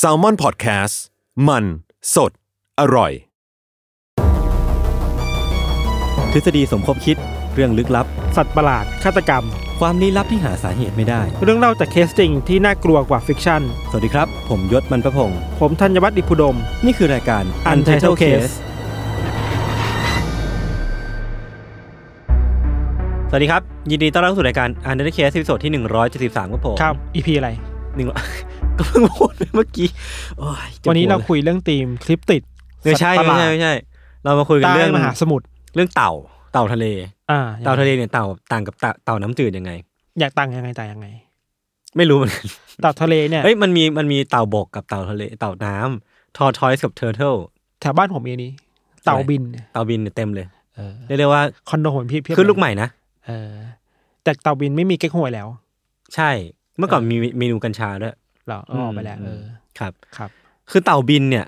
S a l m o n PODCAST มัน สด อร่อย ทฤษฎีสมคบคิดเรื่องลึกลับ สัตว์ประหลาดฆาตกรรม ความลี้ลับที่หาสาเหตุไม่ได้ เรื่องเล่าจากเคสจริงที่น่ากลัวกว่า fiction สวัสดีครับ ผมยชญ์ บรรพพงศ์ผมธัญวัฒน์อิพภูดม นี่คือรายการ Untitled Case สวัสดีครับ ยินดีต้อนรับเข้าสู่รายการ Untitled Case ตอนที่ 173ครับผมครับ EP อะไร หนึ่งก็เพิ่งพูดไปเมื่อกี้โอ้ยจ็บวันนี้เราหัลคุยเรื่องธีมคลิปติดไม่ใช่สัตว์ประหไม่ลาดใช่ไม่ใช่ เรามาคุยกันใต้เรื่องมหาสมุทรเรื่องเต่าเต่าทะเล อ่า เต่าทะเลเนี่ยเต่าต่างกับเต่าเต่าน้ำจืดยังไง อยากต่างยังไงต่างยังไง ไม่รู้เหมือนกันเต่าทะเลเนี่ยเอ้ยมันมีมันมีเต่าบกกับเต่าทะเลเต่าน้ำ tortoise กับ turtle แถวบ้านผมมีอันนี้เต่าบินเนี่ยเต่าบินเนี่ยเต็มเลยเออเรียกได้ว่าคอนโดผมพี่เพียบขึ้นเยลูกใหม่นะเออแต่เต่าบินไม่มีเก๊กฮวยแล้ว ใช่ เมื่อก่อนมีเมนูกัญชาด้วยเหรอเอาออกไปแล้วเออครับครับ คือเต่าบินเนี่ย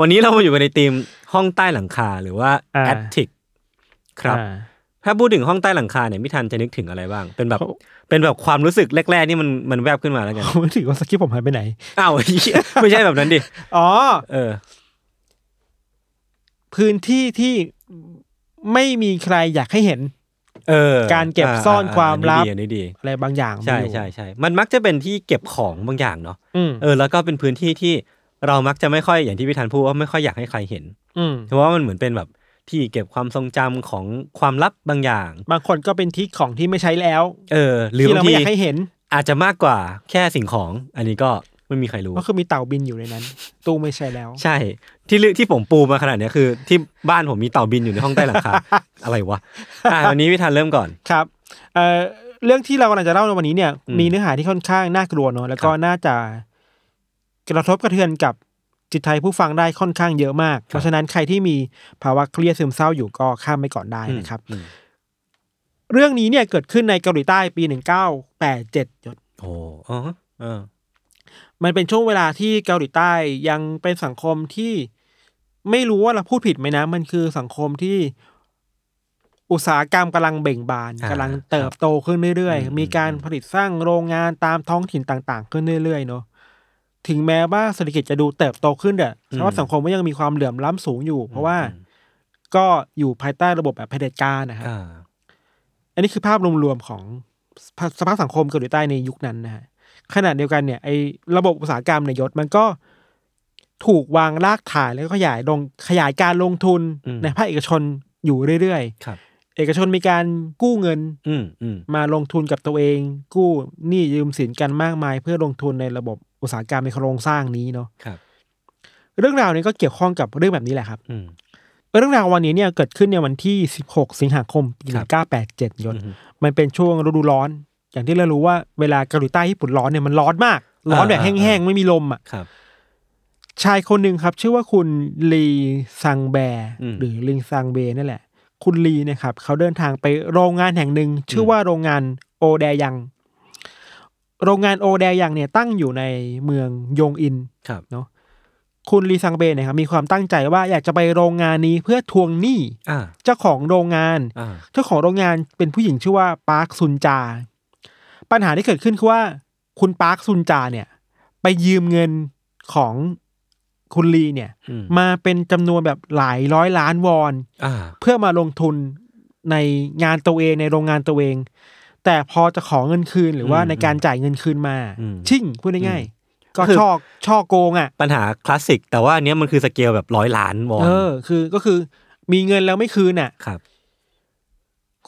วันนี้เรามาอยู่กันในธีมห้องใต้หลังคาหรือว่าอ่า atticครับอ่าถ้าพูดถึงห้องใต้หลังคาเนี่ยพี่ทันจะนึกถึงอะไรบ้าง เป็นแบบเขาเป็นแบบความรู้สึกแรกๆ นี่มันมันแวบขึ้นมาแล้วกันผมนึกถึงว่าสคริปต์ผมหายไปไหนอ้าวเหี้ยไม่ใช่แบบนั้นดิอ๋อเออ พื้นที่ที่ไม่มีใครอยากให้เห็น เออการเก็บซ่อนความลับอันนี้ดีอะไรบางอย่างใช่มีอยู่ใช่ใช่มันมักจะเป็นที่เก็บของบางอย่างเนาะอืมเออแล้วก็เป็นพื้นที่ที่เรามักจะไม่ค่อยอย่างที่พี่ทันพูดว่าไม่ค่อยอยากให้ใครเห็นอืมเพราะว่ามันเหมือนเป็นแบบที่เก็บความทรงจำของความลับบางอย่าง บางคนก็เป็นที่ของที่ไม่ใช้แล้ว เออ หรือที่บาเรางไม่ทีอยากให้เห็น อาจจะมากกว่าแค่สิ่งของ อันนี้ก็ ไม่มีใครรู้ ก็คือมีเต่าบินอยู่ในนั้น ตู้ไม่ใช่แล้ว ใช่ ที่ลึที่ผมปูมาขนาดเนี้ยคือ ที่บ้านผมมีเต่าบินอยู่ในห้องใต้หลังคา อะไรวะ อะวันนี้พี่ทันเริ่มก่อน ครับ เอ่อเรื่องที่เรากำลังจะเล่าในวันนี้เนี่ยอืมมีเนื้อหาที่ค่อนข้างน่ากลัวเนอะแล้วก็ครับน่าจะกระทบกระเทือนกับจิตใจผู้ฟังได้ค่อนข้างเยอะมาก เพราะฉะนั้นใครที่มีภาวะเครียดซึมเศร้าอยู่ก็ข้ามไปก่อนได้นะครับอืมเรื่องนี้เนี่ยเกิดขึ้นในเกาหลีใต้ปีหนึ่งเก้าแปดเจ็ดโอ้อ๋อเออ มันเป็นช่วงเวลาที่เกาหลีใต้ยังเป็นสังคมที่ไม่รู้ว่าเราพูดผิดไหมนะ มันคือสังคมที่อุตสาหกรรมกำลังเบ่งบานอ่ากำลังเติบโตขึ้นเรื่อยอืมๆมีการผลิตสร้างโรงงานตามท้องถิ่นต่างๆ ขึ้นเรื่อยๆเนาะถึงแม้ว่าเศรษฐกิจจะดูเติบโตขึ้นแต่แต่ว่าสังคมก็ยังมีความเหลื่อมล้ำสูงอยู่ เพราะว่าก็อยู่ภายใต้ระบบแบบเผด็จการนะครับอ่าอันนี้คือภาพรวมๆของสภาสภาพสังคมเกาหลีใต้ในยุคนั้นนะฮะ ขณะเดียวกันเนี่ยไอ้ระบบอุตสาหกรรมในยศมันก็ถูกวางรากฐานแล้วก็ขยายลงขยายการลงทุนอืมในภาคเอกชนอยู่เรื่อยครับๆเอกชนมีการกู้เงินอืมอืมมาลงทุนกับตัวเอง กู้หนี้ยืมสินกันมากมาย เพื่อลงทุนในระบบอุตสาหกรรมในโครงสร้างนี้เนาะครับ เรื่องราวนี้ก็เกี่ยวข้องกับเรื่องแบบนี้แหละครับอืมเรื่องราววันนี้เนี่ยเกิดขึ้นในวันที่ 16 สิงหาคมปีครับ1987ยศอืมมันเป็นช่วงฤดูร้อน อย่างที่เรารู้ว่าเวลาเกาหลีใต้ญี่ปุ่นร้อนเนี่ยมันร้อนมาก ร้อนแบบอ่าแห้งๆ ไม่มีลมอะครับ ชายคนหนึ่งครับ ชื่อว่าคุณลีซังแบร์อืมหรือลิงซังเบนั่นแหละ คุณลีเนะครับเขาเดินทางไปโรงงานแห่งหนึ่ง ชื่อว่าโรงงานโอแดยัง โรงงานโอแดยังเนี่ยตั้งอยู่ในเมืองยงอินครับเนาะคุณลีซังเบเนี่ยครับมีความตั้งใจว่าอยากจะไปโรงงานนี้เพื่อทวงหนี้อ่าเจ้าของโรงงานอ่าเจ้าของโรงงานเป็นผู้หญิงชื่อว่าปาร์คซุนจา ปัญหาที่เกิดขึ้นคือว่า คุณปาร์คซุนจาเนี่ย ไปยืมเงินของคุณลีเนี่ยอืมมาเป็นจำนวนแบบหลายร้อยล้านวอนอ่าเพื่อมาลงทุนในงานตัวเองในโรงงานตัวเอง แต่พอจะขอเงินคืนหรือว่าอืมในการจ่ายเงินคืนมาอืมชิ่งพูดง่ายๆก็คือช่อช่อโกงอะ ปัญหาคลาสสิก แต่ว่าอันเนี้ยมันคือสเกลแบบร้อยล้านวอนเออคือก็คือมีเงินแล้วไม่คืนอะครับ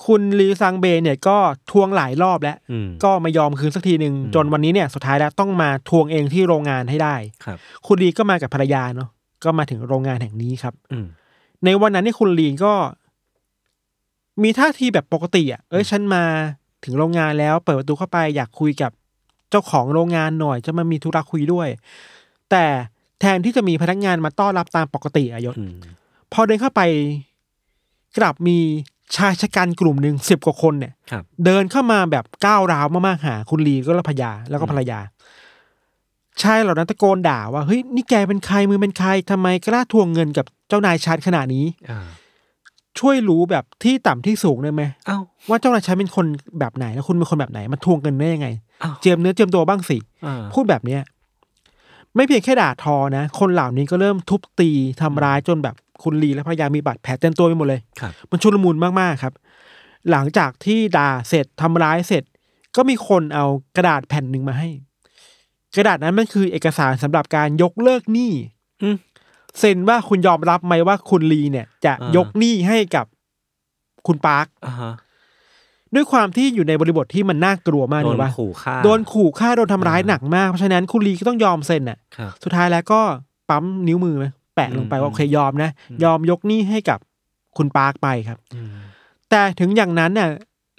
คุณลีซังเบย์เนี่ยก็ทวงหลายรอบแล้วอืมก็ไม่ยอมคืนสักทีหนึ่งอืมจนวันนี้เนี่ยสุดท้ายแล้วต้องมาทวงเองที่โรงงานให้ได้ครับ คุณลีก็มากับภรรยาเนาะก็มาถึงโรงงานแห่งนี้ครับอืมในวันนั้นนี่คุณลีก็ มีท่าทีแบบปกติอะเอ้ยฉันมาถึงโรงงานแล้ว เปิดประตูเข้าไปอยากคุยกับเจ้าของโรงงานหน่อย จะมามีธุระคุยด้วย แต่แทนที่จะมีพนักงานมาต้อนรับตามปกติอะยศอืมพอเดินเข้าไปกลับมี ชายชะกันกลุ่มหนึ่งสิบกว่าคนเนี่ย ครับ เดินเข้ามาแบบก้าวร้าวมากๆหา คุณลีก็แล้วภรรยาแล้วก็ภรรยา ชายเหล่านั้นตะโกนด่าว่าเฮ้ยนี่แกเป็นใครมือเป็นใครทำไมกล้าทวงเงินกับเจ้านายชันขนาดนี้ อ่าช่วยรู้แบบที่ต่ำที่สูงได้ไหมเอ้า ว่าเจ้านายชันเป็นคนแบบไหนแล้วคุณเป็นคนแบบไหนมาทวงเงินได้ยังไง อ้าว เจียมเนื้อเจียมตัวบ้างสิ อ่าพูดแบบเนี้ยไม่เพียงแค่ด่าทอนะ คนเหล่านี้ก็เริ่มทุบตีทำร้ายจนแบบ คุณลีและภรรยามีบาดแผลเต็มตัวไปหมดเลยครับมันชุลมุนมากๆครับ หลังจากที่ด่าเสร็จทำร้ายเสร็จ ก็มีคนเอากระดาษแผ่นหนึ่งมาให้ กระดาษนั้นมันคือเอกสารสำหรับการยกเลิกหนี้อืมเซ็นว่าคุณยอมรับไหมว่าคุณลีเนี่ย จะอ่ายยกหนี้ให้กับคุณปาร์คอ่าฮะด้วยความที่อยู่ในบริบทที่มันน่ากลัวมากโดเลนยว่าขู่ฆ่าโดนขู่ฆ่าโดนทำร้ายอ่าหนักมาก เพราะฉะนั้นคุณลีก็ต้องยอมเซ็นน่ะครับสุดท้ายแล้วก็ปั๊มนิ้วมือไหม แปะลงไปอืมว่าโอเคยอมนะอืมยอมยกหนี้ให้กับคุณปาร์คไปครับอืมแต่ถึงอย่างนั้นน่ะ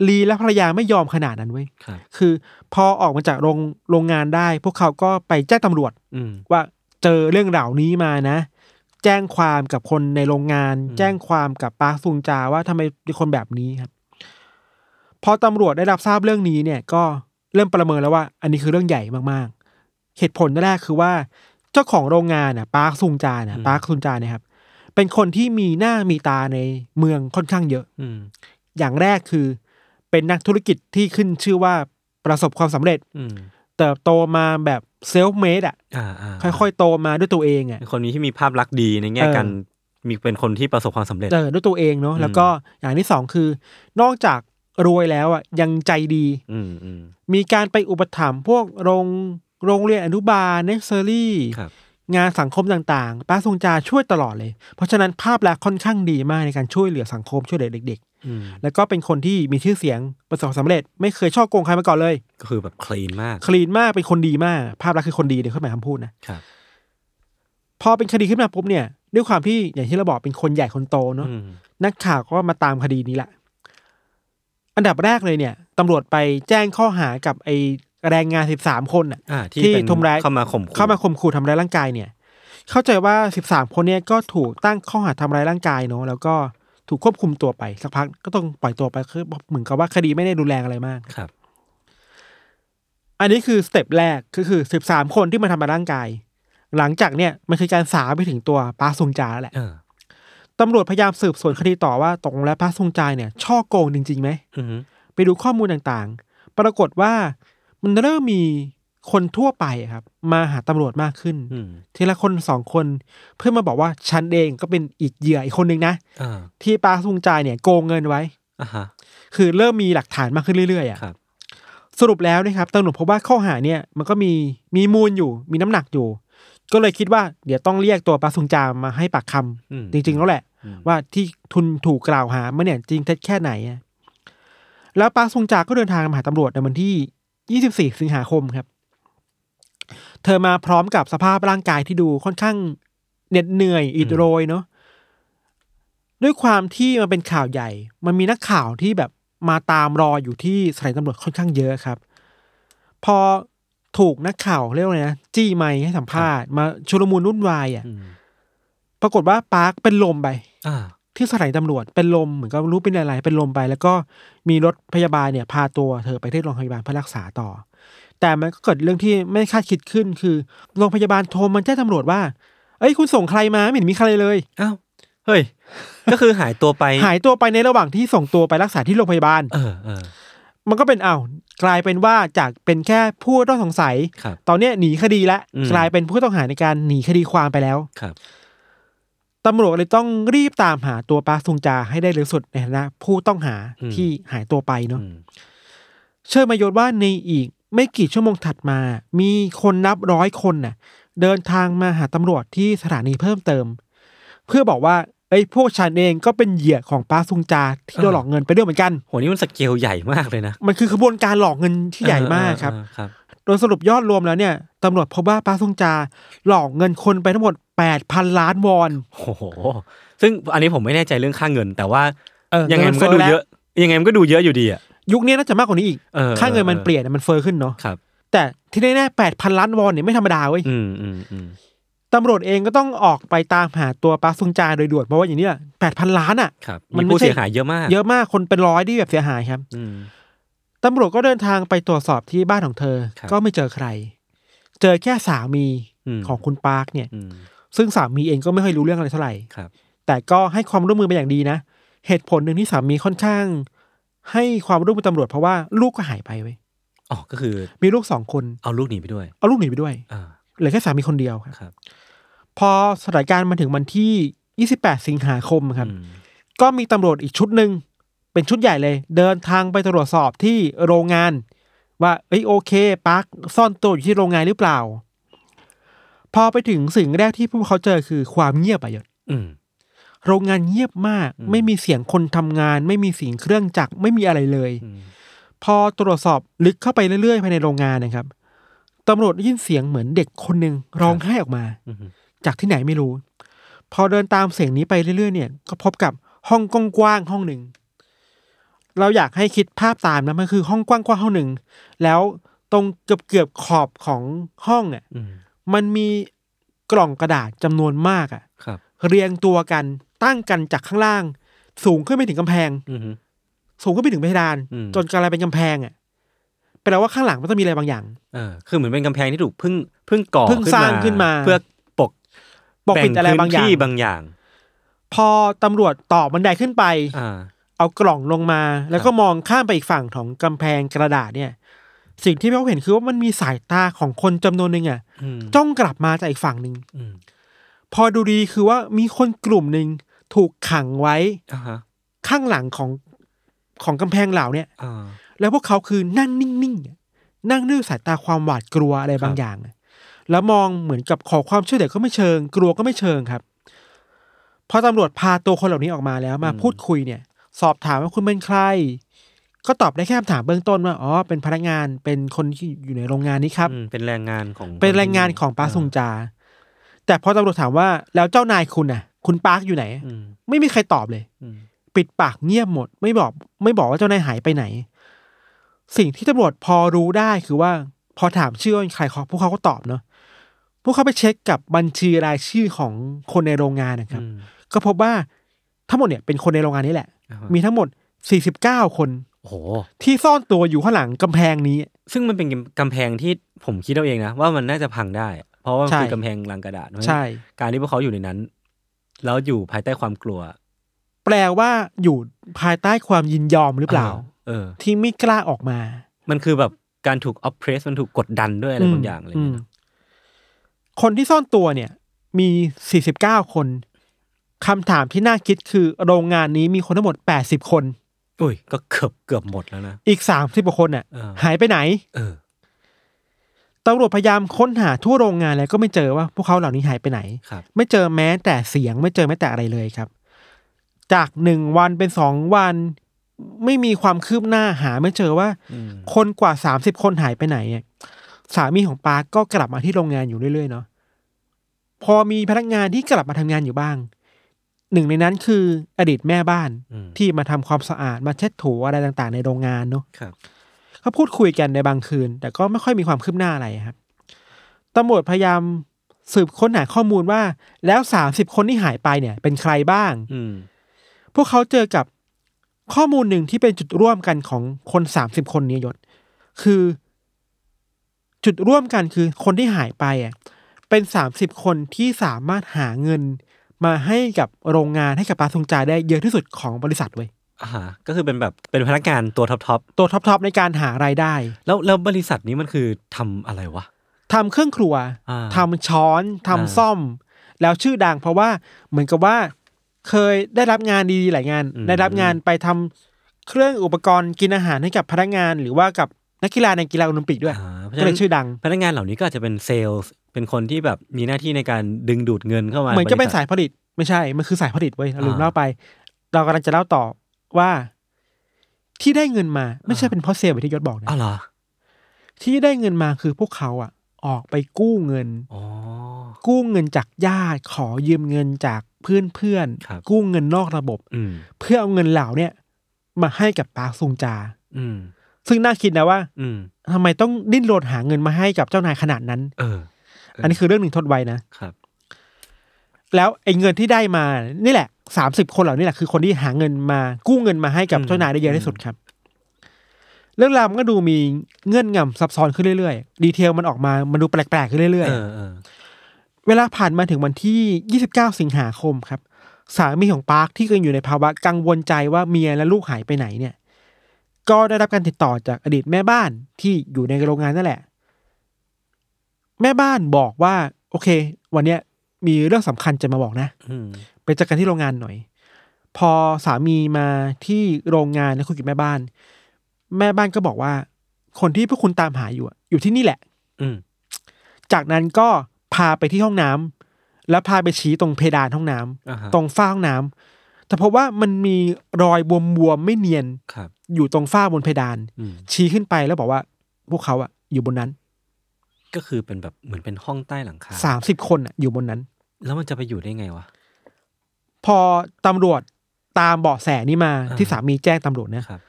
ลีและภรรยาไม่ยอมขนาดนั้นเว้ยครับคือพอออกมาจากโรงโรงงานได้ พวกเขาก็ไปแจ้งตำรวจอืมว่าเจอเรื่องเหล่านี้มานะ แจ้งความกับคนในโรงงานอืมแจ้งความกับปาร์คซุงจาว่าทำไมเป็นคนแบบนี้ครับ พอตำรวจได้รับทราบเรื่องนี้เนี่ย ก็เริ่มประเมินแล้วว่า อันนี้คือเรื่องใหญ่มากๆ เหตุผลแรกคือว่า เจ้าของโรงงานน่ะปาร์คซุงจาน่ะปาร์คซุงจาเนี่ยครับเป็นคนที่มีหน้ามีตาในเมืองค่อนข้างเยอะ อืมอย่างแรกคือ เป็นนักธุรกิจที่ขึ้นชื่อว่าประสบความสำเร็จ อืมเติบโตมาแบบ self-made อะอ่าอ่าค่อยๆโตมาด้วยตัวเองอะเป็นคนนี้ที่มีภาพลักษณ์ดีในแง่เออการมีเป็นคนที่ประสบความสำเร็จเจอด้วยตัวเองเนาะอืมแล้วก็อย่างที่สองคือ นอกจากรวยแล้วอะยังใจดี อืมอืมมีการไปอุปถัมภ์พวกโรง โรงเรียนอนุบาลเนสเซอรี่ ครับ งานสังคมต่างๆ ป้าทรงจาช่วยตลอดเลย เพราะฉะนั้นภาพลักษณ์ค่อนข้างดีมากในการช่วยเหลือสังคมช่วยเหลือเด็ก อืมๆ แล้วก็เป็นคนที่มีชื่อเสียงประสบความสำเร็จ ไม่เคยช่อโกงใครมาก่อนเลย ก็คือแบบคลีนมากคลีนมากเป็นคนดีมาก ภาพลักษณ์คือคนดีเดี๋ยวขึ้นหมายคำพูดนะ ครับ พอเป็นคดีขึ้นมาปุ๊บเนี่ยด้วยความที่อย่างที่เราบอกเป็นคนใหญ่คนโตเนาะ อืมนักข่าวก็มาตามคดีนี้แหละ อันดับแรกเลยเนี่ยตำรวจไปแจ้งข้อหากับไอ แรงงานสิบสามคนน่ะอ่าที่ที่เป็นทำร้ายเข้ามาข่มขู่เข้ามาข่มขู่ทำร้ายร่างกายเนี่ย เข้าใจว่าสิบสามคนเนี่ยก็ถูกตั้งข้อหาทำร้ายร่างกายเนาะแล้วก็ถูกควบคุมตัวไปสักพักก็ต้องปล่อยตัวไปคือเหมือนกับว่าคดีไม่ได้รุนแรงอะไรมากครับ อันนี้คือสเต็ปแรกก็คือสิบสามคนที่มาทำร้ายร่างกาย หลังจากเนี่ยมันคือการสาวไปถึงตัวป้าซุงจาแล้วแหละเออตำรวจพยายามสืบสวนคดีต่อว่าตกลงแล้วป้าซุงจาเนี่ย ช่อโกงจริงๆไหมอืมไปดูข้อมูลต่างๆ ปรากฏว่า มันเริ่มมีคนทั่วไปอะครับ มาหาตำรวจมากขึ้นอืมทีละคนสองคน เพื่อมาบอกว่าฉันเองก็เป็นอีกเหยื่ออีกคนหนึ่งนะอ่าที่ป้าซุงจายเนี่ยโกงเงินไว้อ่าฮะคือเริ่มมีหลักฐานมากขึ้นเรื่อยๆอะครับสรุปแล้วนะครับตำรวจพบว่าข้อหาเนี่ย มันก็มีมีมูลอยู่ มีน้ำหนักอยู่ ก็เลยคิดว่า เดี๋ยวต้องเรียกตัวป้าซุงจามาให้ปากคำอืมจริงๆแล้วแหละอืมว่าที่ทุนถูกกล่าวหามาเนี่ยจริงเท็จแค่ไหนอะแล้วปาร์คซุงจาก็เดินทางมาหาตำรวจในวันที่ 24 สิงหาคมครับ เธอมาพร้อมกับสภาพร่างกายที่ดูค่อนข้างเหน็ดเหนื่อยอิดโรยเนาะด้วยความที่มันเป็นข่าวใหญ่ มันมีนักข่าวที่แบบมาตามรออยู่ที่สถานีตำรวจค่อนข้างเยอะครับ พอถูกนักข่าวเรียกว่าไงนะจี้ไมค์ให้สัมภาษณ์มาชุลมุนวุ่นวายอะอืมปรากฏว่าปาร์คเป็นลมไปอ่า ที่สถานีตำรวจเป็นลมเหมือนกับรู้เป็นอะไรเป็นลมไป แล้วก็มีรถพยาบาลเนี่ยพาตัวเธอไปที่โรงพยาบาลเพื่อรักษาต่อ แต่มันก็เกิดเรื่องที่ไม่คาดคิดขึ้นคือโรงพยาบาลโทรมาแจ้งตำรวจว่า เอ้ยคุณส่งใครมาไม่เห็นมีใครเลยอ้าวเฮ้ย ก็คือหายตัวไปหายตัวไปในระหว่างที่ส่งตัวไปรักษาที่โรงพยาบาล เออเออมันก็เป็นอ้าวกลายเป็นว่าจากเป็นแค่ผู้ต้องสงสัยครับตอนเนี้ยหนีคดีแล้วอืมกลายเป็นผู้ต้องหาในการหนีคดีความไปแล้วครับ ตำรวจเลยต้องรีบตามหาตัวปาซุงจาให้ได้เร็วสุดในฐานะผู้ต้องหาที่หายตัวไปเนาะอืมเชื่อมายศว่าในอีกไม่กี่ชั่วโมงถัดมา มีคนนับร้อยคนน่ะ เดินทางมาหาตำรวจที่สถานีเพิ่มเติม เพื่อบอกว่าไอ้ยพวกฉันเองก็เป็นเหยื่อของป้าซุงจาที่โดนหลอกเงินไปด้วยเหมือนกันโหนี่มันสเกลใหญ่มากเลยนะ มันคือขบวนการหลอกเงินที่ใหญ่มากครับเออเออครับโดยสรุปยอดรวมแล้วเนี่ย ตำรวจพบว่าป้าซุงจา หลอกเงินคนไปทั้งหมด 8,000 ล้านวอน โอ้โห ซึ่งอันนี้ผมไม่แน่ใจเรื่องค่าเงิน แต่ว่าเออยังไงมันก็ดูเยอะ ยังไงมันก็ดูเยอะอยู่ดีอะยุคนี้น่าจะมากกว่านี้อีกเออค่าเงินมันเออเปลี่ยนมันเฟอ้อขึ้นเนาะครับแต่ที่แน่ๆแปดพันล้านวอนเนี่ยไม่ธรรมดาเว้ยอืมอืมอืมตำรวจเองก็ต้องออกไปตามหาตัวปาซุงจาโดยด่วนเพราะว่าอย่างนี้แปดพันล้านอะครับมัมีนไม่ผู้ใช่เสียหายเยอะมาก เยอะมากคนเป็นร้อยที่แบบเสียหายครับอืมตำรวจก็เดินทางไปตรวจสอบที่บ้านของเธอครับก็ไม่เจอใครเจอแค่สามีอืมของคุณปาร์คเนี่ยอืมซึ่งสามีเองก็ไม่ค่อยรู้เรื่องอะไรเท่าไหร่ครับ แต่ก็ให้ความร่วมมือเป็นอย่างดีนะ เหตุผลหนึ่งที่สามีค่อนข้าง ให้ความร่วมมือตำรวจเพราะว่าลูกก็หายไปเว้ยอ๋อก็คือ มีลูกสองคนเอาลูกหนีไปด้วย เอาลูกหนีไปด้วยอ่าเหลือแค่สามีคนเดียวครับครับ พอสถานการณ์มาถึงวันที่ 28 สิงหาคมครับอืมก็มีตำรวจอีกชุดหนึ่งเป็นชุดใหญ่เลย เดินทางไปตรวจสอบที่โรงงาน ว่าเอ้ยโอเคปาร์คซ่อนตัวอยู่ที่โรงงานหรือเปล่า พอไปถึงสิ่งแรกที่พวกเขาเจอคือความเงียบอะยศอืมโรงงานเงียบมากอืมไม่มีเสียงคนทำงาน ไม่มีเสียงเครื่องจักรไม่มีอะไรเลยอืมพอตรวจสอบลึกเข้าไปเรื่อยๆภายในโรงงานนะครับตำรวจได้ยินเสียงเหมือนเด็กคนหนึ่งร้องไห้ออกมาอืมจากที่ไหนไม่รู้ พอเดินตามเสียงนี้ไปเรื่อยๆ เนี่ย ก็พบกับห้องกว้างๆห้องหนึ่ง เราอยากให้คิดภาพตามนะมันคือห้องกว้างๆห้องหนึ่งแล้วตรงเกือบๆขอบของห้องอะอืมมันมีกล่องกระดาษจำนวนมากอะครับ เรียงตัวกันตั้งกันจากข้างล่าง สูงขึ้นไปถึงกำแพงอืมสูงขึ้นไปถึงเพดานอืมจนกลายเป็นกำแพงอะแปลว่าข้างหลังมันต้องมีอะไรบางอย่างเออคือเหมือนเป็นกำแพงที่ถูกเพึ่งเพึ่งก่อเพิ่งสร้างขึ้นมา เพื่อปกปกปิดอะไรบางอย่างแพื้นที่บางอย่าง พอตำรวจต่อบันไดขึ้นไปอ่า เอากล่องลงมา แล้วก็มองข้ามไปอีกฝั่งของกำแพงกระดาษเนี่ย สิ่งที่เขาเห็นคือว่ามันมีสายตาของคนจำนวนหนึ่งอะอืมจ้องกลับมาจากอีกฝั่งหนึ่งอืมพอดูดีคือว่ามีคนกลุ่มหนึ่งถูกขังไว้อ่าฮะข้างหลังของของกำแพงเหล่าเนี่ยอ่าแล้วพวกเขาคือนั่งนิ่งๆอะนั่งด้วยสายตาความหวาดกลัวอะไรบางครับอย่างอะแล้วมองเหมือนกับขอความช่วยเหลือก็ไม่เชิง กลัวก็ไม่เชิงครับพอตำรวจพาตัวคนเหล่านี้ออกมาแล้วมาพูดคุยเนี่ย สอบถามว่าคุณเป็นใคร ก็ตอบได้แค่คำถามเบื้องต้นว่าอ๋อเป็นพนักงานเป็นคนที่อยู่ในโรงงานนี้ครับ อืมเป็นแรงงานของเป็นแรงงานของปาซุงจา แต่พอตำรวจถามว่าแล้วเจ้านายคุณน่ะ คุณปาร์คอยู่ไหน อืมไม่มีใครตอบเลย อืมปิดปากเงียบหมด ไม่บอก ไม่บอกว่าเจ้านายหายไปไหน สิ่งที่ตำรวจพอรู้ได้คือว่า พอถามชื่อว่าเป็นใครเขาพวกเขาก็ตอบเนาะพวกเขาไปเช็คกับบัญชีรายชื่อของคนในโรงงานนะครับ อืมก็พบว่า ทั้งหมดเนี่ยเป็นคนในโรงงานนี้แหละอ่าฮะมีทั้งหมด 49 คนโอ้โหที่ซ่อนตัวอยู่ข้างหลังกำแพงนี้ ซึ่งมันเป็นกำแพงที่ผมคิดเอาเองนะ ว่ามันน่าจะพังได้ เพราะว่ามันใช่คือกำแพงลังกระดาษใช่ การที่พวกเขาอยู่ในนั้น แล้วอยู่ภายใต้ความกลัว แปลว่าอยู่ภายใต้ความยินยอมหรือเปล่า เออ ที่ไม่กล้าออกมา มันคือแบบการถูก oppress มันถูกกดดันด้วยอะไรบางอย่างอะไรอย่างเงี้ยมคนที่ซ่อนตัวเนี่ย มี 49 คน คำถามที่น่าคิดคือโรงงานนี้มีคนทั้งหมด 80 คน อุ้ย ก็เกือบเกือบหมดแล้วนะ อีก30กว่าคนน่ะ เออ หายไปไหนเออ ตำรวจพยายามค้นหาทั่วโรงงานแล้วก็ไม่เจอว่าพวกเขาเหล่านี้หายไปไหน ครับ ไม่เจอแม้แต่เสียงไม่เจอแม้แต่อะไรเลยครับ จากหนึ่งวันเป็นสองวัน ไม่มีความคืบหน้าหาไม่เจอว่า อืม คนกว่าสามสิบคนหายไปไหนอะสามีของปาร์คก็กลับมาที่โรงงานอยู่เรื่อยๆเนาะพอมีพนักงานที่กลับมาทำงานอยู่บ้าง หนึ่งในนั้นคืออดีตแม่บ้านอืมที่มาทำความสะอาดมาเช็ดถูอะไรต่างๆ ในโรงงานเนาะครับเขาพูดคุยกันในบางคืน แต่ก็ไม่ค่อยมีความคืบหน้าอะไรครับตำรวจพยายามสืบค้นหาข้อมูลว่า แล้วสามสิบคนที่หายไปเนี่ย เป็นใครบ้าง อืมพวกเขาเจอกับข้อมูลหนึ่งที่เป็นจุดร่วมกันของคนสามสิบคนนี้ยศ คือ จุดร่วมกันคือคนที่หายไปอะเป็นสามสิบคนที่สามารถหาเงิน มาให้กับโรงงานให้กับปาซุงจาได้เยอะที่สุดของบริษัทเว้ยอ่าฮะก็คือเป็นแบบเป็นพนักงานตัวท็อปทอปตัวท็อปๆในการหารายได้ แล้วแล้วบริษัทนี้มันคือทำอะไรวะทำเครื่องครัวอ่าทำช้อนทำอ่าซ่อม แล้วชื่อดังเพราะว่าเหมือนกับว่า เคยได้รับงานดีๆหลายงาน ได้รับงานไปทำเครื่องอุปกรณ์กินอาหารให้กับพนักงานหรือว่ากับนักกีฬาในกีฬาโอลิมปิกด้วยอ่าก็เลยเพราะฉะเลนั้นชื่อดัง พนักงานเหล่านี้ก็อาจจะเป็นเซลล์ เป็นคนที่แบบมีหน้าที่ในการดึงดูดเงินเข้ามาเหมือนจะเป็นบริษัทสายผลิตไม่ใช่ มันคือสายผลิตเว้ยเราลืมอ่าเล่าไป เรากำลังจะเล่าต่อว่า ที่ได้เงินมาไม่ใช่อ่าเป็นเพราะเซลล์แบบที่ยศบอกนะอ้าวเหรอที่ได้เงินมาคือพวกเขาอะ ออกไปกู้เงินอ๋อกู้เงินจากญาติขอยืมเงินจากเพื่อนเพื่อนๆครับกู้เงินนอกระบบอืมเพื่อเอาเงินเหล่าเนี่ย มาให้กับปาร์คซุงจา อืมซึ่งน่าคิดนะว่า อืมทำไมต้องดิ้นรนหาเงินมาให้กับเจ้านายขนาดนั้น เออ อันนี้คือเรื่องหนึ่งทดไว้นะครับ แล้วไอ้เงินที่ได้มา นี่แหละสามสิบคนเหล่านี้แหละคือคนที่หาเงินมากู้เงินมาให้กับอืมเจ้านายได้เยอะที่สุดครับ เรื่องราวมันก็ดูมีเงื่อนงำซับซ้อนขึ้นเรื่อยๆ ดีเทลมันออกมา มันดูแปลกๆขึ้นเรื่อยเออเออๆเวลาผ่านมาถึงวันที่29สิงหาคมครับ สามีของปาร์คที่เคยอยู่ในภาวะกังวลใจว่าเมียและลูกหายไปไหนเนี่ย ก็ได้รับการติดต่อจากอดีตแม่บ้านที่อยู่ในโรงงานนั่นแหละ แม่บ้านบอกว่า โอเค วันเนี้ยมีเรื่องสำคัญจะมาบอกนะอืมไปเจอกันที่โรงงานหน่อย พอสามีมาที่โรงงานแล้วคุยกับแม่บ้าน แม่บ้านก็บอกว่า คนที่พวกคุณตามหาอยู่อะอยู่ที่นี่แหละ อืมจากนั้นก็พาไปที่ห้องน้ำแล้วพาไปชี้ตรงเพดานห้องน้ำอ่าฮะตรงฝ้าห้องน้ำแต่เพราะว่ามันมีรอยบวมๆไม่เนียนครับอยู่ตรงฝ้าบนเพดานอืมชี้ขึ้นไปแล้วบอกว่า พวกเขาอะอยู่บนนั้น ก็คือเป็นแบบเหมือนเป็นห้องใต้หลังคาสามสิบคนอะอยู่บนนั้น แล้วมันจะไปอยู่ได้ไงวะ พอตำรวจตามเบาะแสนี้มาอ่า ที่สามีแจ้งตำรวจนะครับ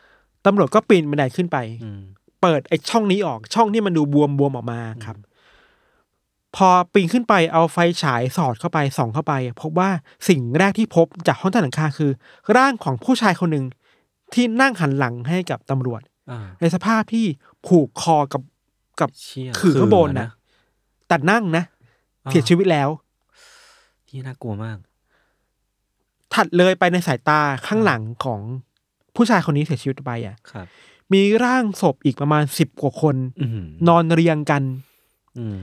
ตำรวจก็ปีนบันไดขึ้นไป อืม เปิดไอ้ช่องนี้ออกช่องที่มันดูบวมบวมๆออกมาครับ พอปีนขึ้นไปเอาไฟฉายสอดเข้าไปส่องเข้าไป พบว่าสิ่งแรกที่พบจากห้องใต้หลังคาคือ ร่างของผู้ชายคนหนึ่งที่นั่งหันหลังให้กับตำรวจ อ่า ในสภาพที่ผูกคอกับ กับเชี่ยคือข้างบนนะแต่นั่งนะเสียชีวิตแล้ว ที่น่ากลัวมาก ถัดเลยไปในสายตาข้างหลังของผู้ชายคนนี้เสียชีวิตไปอะครับ มีร่างศพอีกประมาณสิบกว่าคนอืมนอนเรียงกันอืม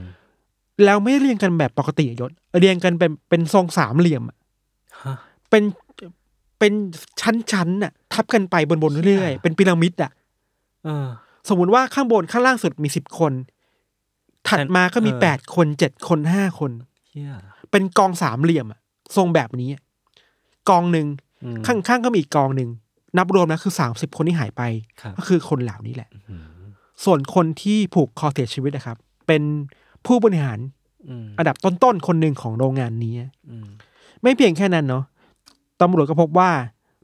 แล้วไม่ได้เรียงกันแบบปกติอะยศเรียงกันเป็นเป็นทรงสามเหลี่ยมอะฮะเป็นเป็นชั้นๆน่ะ ทับกันไปบนบนๆเรื่อยเชี่ยๆเป็นพีระมิดอะเออ สมมุติว่าข้างบนข้างล่างสุดมีสิบคน ถัดมาก็มีเออแปดคนเจ็ดคนห้าคนเชี่ยเป็นกองสามเหลี่ยมอะทรงแบบนี้อะกองหนึ่งอืมข้างๆก็มีอีกกองหนึ่งนับรวมแล้วคือสามสิบคนที่หายไปครับก็คือคนเหล่านี้แหละอืมส่วนคนที่ผูกคอเสียชีวิตนะครับ เป็นผู้บริหารอืมอันดับต้นๆคนหนึ่งของโรงงานนี้อืมไม่เพียงแค่นั้นเนาะตำรวจก็พบว่า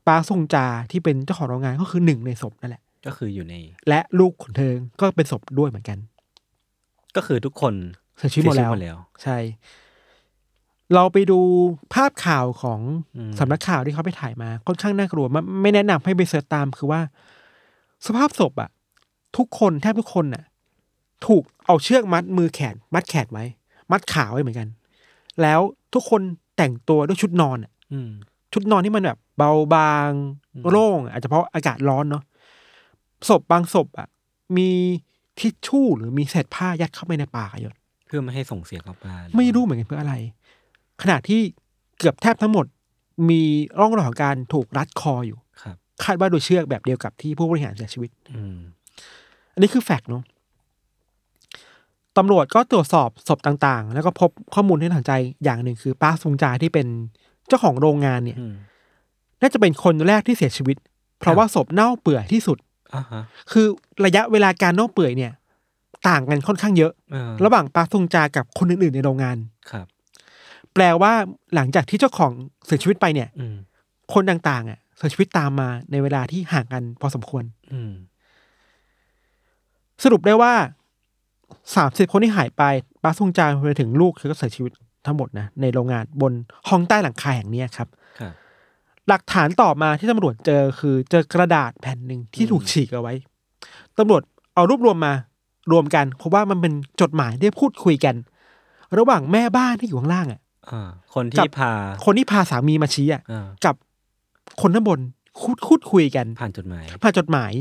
ปาซงจาที่เป็นเจ้าของโรงงานก็คือหนึ่งในศพนั่นแหละ ก็คืออยู่ใน และลูกของเธอก็เป็นศพด้วยเหมือนกัน ก็คือทุกคนเสียชีวิตหมดแล้วเสียชีวิตหมดแล้วใช่ เราไปดูภาพข่าวของอืมสำนักข่าวที่เขาไปถ่ายมา ค่อนข้างน่ากลัวไม่ไม่แนะนำให้ไปเสิร์ชตามคือว่า สภาพศพอะทุกคนแทบทุกคนน่ะ ถูกเอาเชือกมัดมือแขน มัดแขนไว้ มัดขาไว้เหมือนกัน แล้วทุกคนแต่งตัวด้วยชุดนอนอะอืมชุดนอนที่มันแบบ เบาบางอืมโล่ง อาจจะเพราะอากาศร้อนเนาะ ศพบางศพอะ มีทิชชู่หรือมีเศษผ้ายัดเข้าไปในปากอะยศเพื่อไม่ให้ส่งเสียงออกมาไม่รู้เหมือนกันเพื่ออะไร ขณะที่เกือบแทบทั้งหมด มีร่องรอยของการถูกรัดคออยู่ครับ คาดว่าโดยเชือกแบบเดียวกับที่ผู้บริหารเสียชีวิต อืม อันนี้คือแฟกต์เนาะตำรวจก็ตรวจสอบศพต่างๆ แล้วก็พบข้อมูลที่น่าสนใจอย่างหนึ่งคือป้าซุงจาที่เป็นเจ้าของโรงงานเนี่ย อืม น่าจะเป็นคนแรกที่เสียชีวิต เพราะว่าศพเน่าเปื่อยที่สุดอ่าฮะ คือระยะเวลาการเน่าเปื่อยเนี่ย ต่างกันค่อนข้างเยอะเออระหว่างปาซุงจากับคนอื่นๆในโรงงานครับ แปลว่าหลังจากที่เจ้าของเสียชีวิตไปเนี่ยอืมคนต่างๆ อะเสียชีวิตตามมาในเวลาที่ห่างกันพอสมควรอืมสรุปได้ว่าสามสิบคนที่หายไปปาซุงจาไปถึงลูกคือก็เสียชีวิตทั้งหมดนะในโรงงานบนห้องใต้หลังคาแห่งเนี้ยครับครับ หลักฐานต่อมาที่ตำรวจเจอคือเจอกระดาษแผ่นหนึ่งที่ถูกฉีกเอาไว้ตำรวจเอารวบรวมมารวมกันเพราะว่ามันเป็นจดหมายที่พูดคุยกัน ระหว่างแม่บ้านที่อยู่ข้างล่างอะอ่าคนกัที่บพา คนที่พาสามีมาชี้อะอ่ากับคนข้างบนคูดคูดคุยกัน ผ่านจดหมาย ผ่านจดหมาย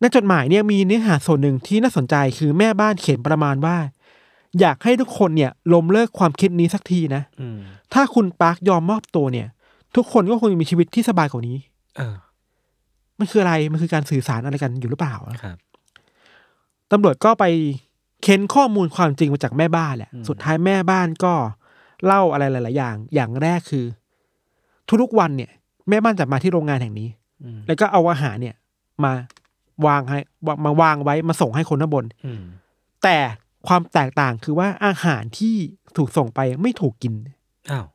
ในจดหมายเนี่ยมีเนื้อหาส่วนหนึ่งที่น่าสนใจคือแม่บ้านเขียนประมาณว่า อยากให้ทุกคนเนี่ยล้มเลิกความคิดนี้สักทีนะอืมถ้าคุณปาร์คยอมมอบตัวเนี่ย ทุกคนก็คงมีชีวิตที่สบายกว่านี้ เออ มันคืออะไร มันคือการสื่อสารอะไรกันอยู่หรือเปล่าครับตำรวจก็ไปเค้นข้อมูลความจริงมาจากแม่บ้านแหละ สุดท้ายแม่บ้านก็เล่าอะไรหลาย ๆ อย่าง อย่างแรกคือ ทุกๆวันเนี่ย แม่บ้านจะมาที่โรงงานแห่งนี้อืมแล้วก็เอาอาหารเนี่ย มาวางให้มาวางไว้มาส่งให้คนข้างบนอืมแต่ความแตกต่างคือว่าอาหารที่ถูกส่งไปไม่ถูกกินอ้าว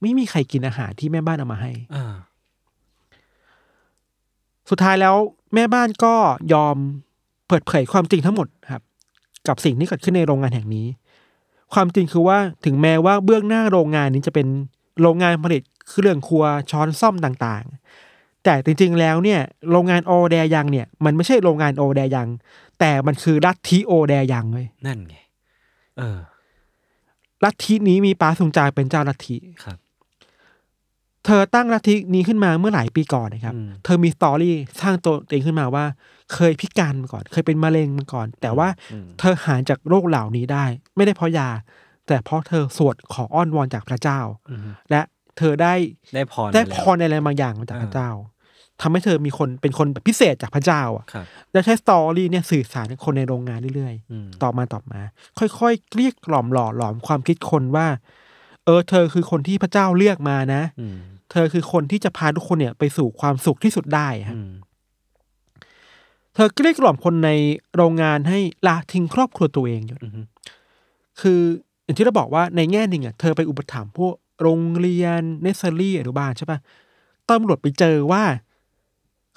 ไม่มีใครกินอาหารที่แม่บ้านเอามาให้อ่าสุดท้ายแล้วแม่บ้านก็ยอมเปิดเผยความจริงทั้งหมดครับ กับสิ่งที่เกิดขึ้นในโรงงานแห่งนี้ ความจริงคือว่าถึงแม้ว่าเบื้องหน้าโรงงานนี้จะเป็นโรงงานผลิตเครื่องครัวช้อนซ่อมต่างๆ แต่จริงๆแล้วเนี่ย โรงงานโอแดยังเนี่ย มันไม่ใช่โรงงานโอแดยัง แต่มันคือลัทธิโอแดยังเลยนั่นไง เออลัทธินี้มีป้าสุงจางเป็นเจ้าลัทธิครับ เธอตั้งลัทธินี้ขึ้นมาเมื่อหลายปีก่อนนะครับอืมเธอมีสตอรี่สร้างตัวเองขึ้นมาว่า เคยพิการมาก่อน เคยเป็นมะเร็งมาก่อน แต่ว่าอืมเธอหายจากโรคเหล่านี้ได้ ไม่ได้เพราะยา แต่เพราะเธอสวดขออ้อนวอนจากพระเจ้าอืมและเธอได้ได้พรได้มาพแล้วรอะไรบางอย่างมาจากพระเจ้าทำให้เธอมีคนเป็นคนแบบพิเศษจากพระเจ้าอะครับและใช้สตอรี่เนี่ยสื่อสารกับคนในโรงงานเรื่อยๆอืมต่อมาต่อมา ค่อยๆเกลี้ยกล่อมหล่อหลอมความคิดคนว่าเออเธอคือคนที่พระเจ้าเลือกมานะอืม เธอคือคนที่จะพาทุกคนเนี่ยไปสู่ความสุขที่สุดได้ฮะอืมเธอเกลี้ยกล่อมคนในโรงงานให้ละทิ้งครอบครัวตัวเองอยู่อืมคืออย่างที่เราบอกว่าในแง่หนึ่งอะเธอไปอุปถัมภ์พวกโรงเรียนเนสเซอรี่อนุบาลใช่ปะตำรวจไปเจอว่า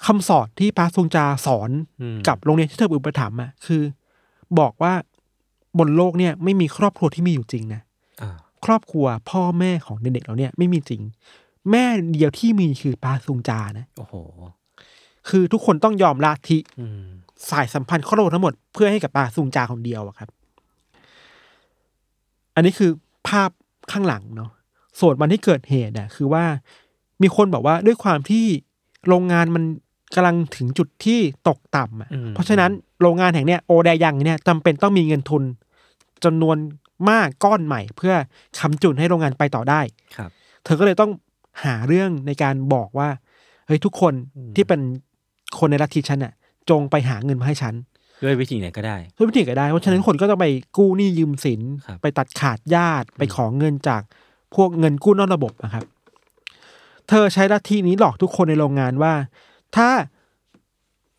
คำสอนที่ปาซุงจาสอนอืมกับโรงเรียนที่เธอไปอุปถัมภ์อะคือ บอกว่าบนโลกเนี่ยไม่มีครอบครัวที่มีอยู่จริงนะอ่าครอบครัวพ่อแม่ของเด็กๆเราเนี่ยไม่มีจริง แม่เดียวที่มีคือปาซุงจานะโอ้โห คือทุกคนต้องยอมละทิอืมสายสัมพันธ์ครอบครัวทั้งหมดเพื่อให้กับปาซุงจาคนเดียวอะครับ อันนี้คือภาพข้างหลังเนาะส่วนวันที่เกิดเหตุน่ะคือว่า มีคนบอกว่าด้วยความที่โรงงานมันกำลังถึงจุดที่ตกต่ำอะอืมเพราะฉะนั้นโรงงานแห่งเนี้ยโอแดยังเนี่ยจำเป็นต้องมีเงินทุนจำนวนมากก้อนใหม่ เพื่อคำจุนให้โรงงานไปต่อได้ครับ เธอก็เลยต้อง หาเรื่องในการบอกว่าเฮ้ยทุกคนอืมที่เป็นคนในลัทธิฉันน่ะ จงไปหาเงินมาให้ฉันด้วยวิธีไหนก็ได้ด้วยวิธีก็ได้เพราะฉะนั้นคนก็ต้องไปกู้หนี้ยืมสินครับไปตัดขาดญาติไปขอเงินจากพวกเงินกู้นอกระบบนะครับ เธอใช้ลัทธินี้หลอกทุกคนในโรงงานว่า ถ้า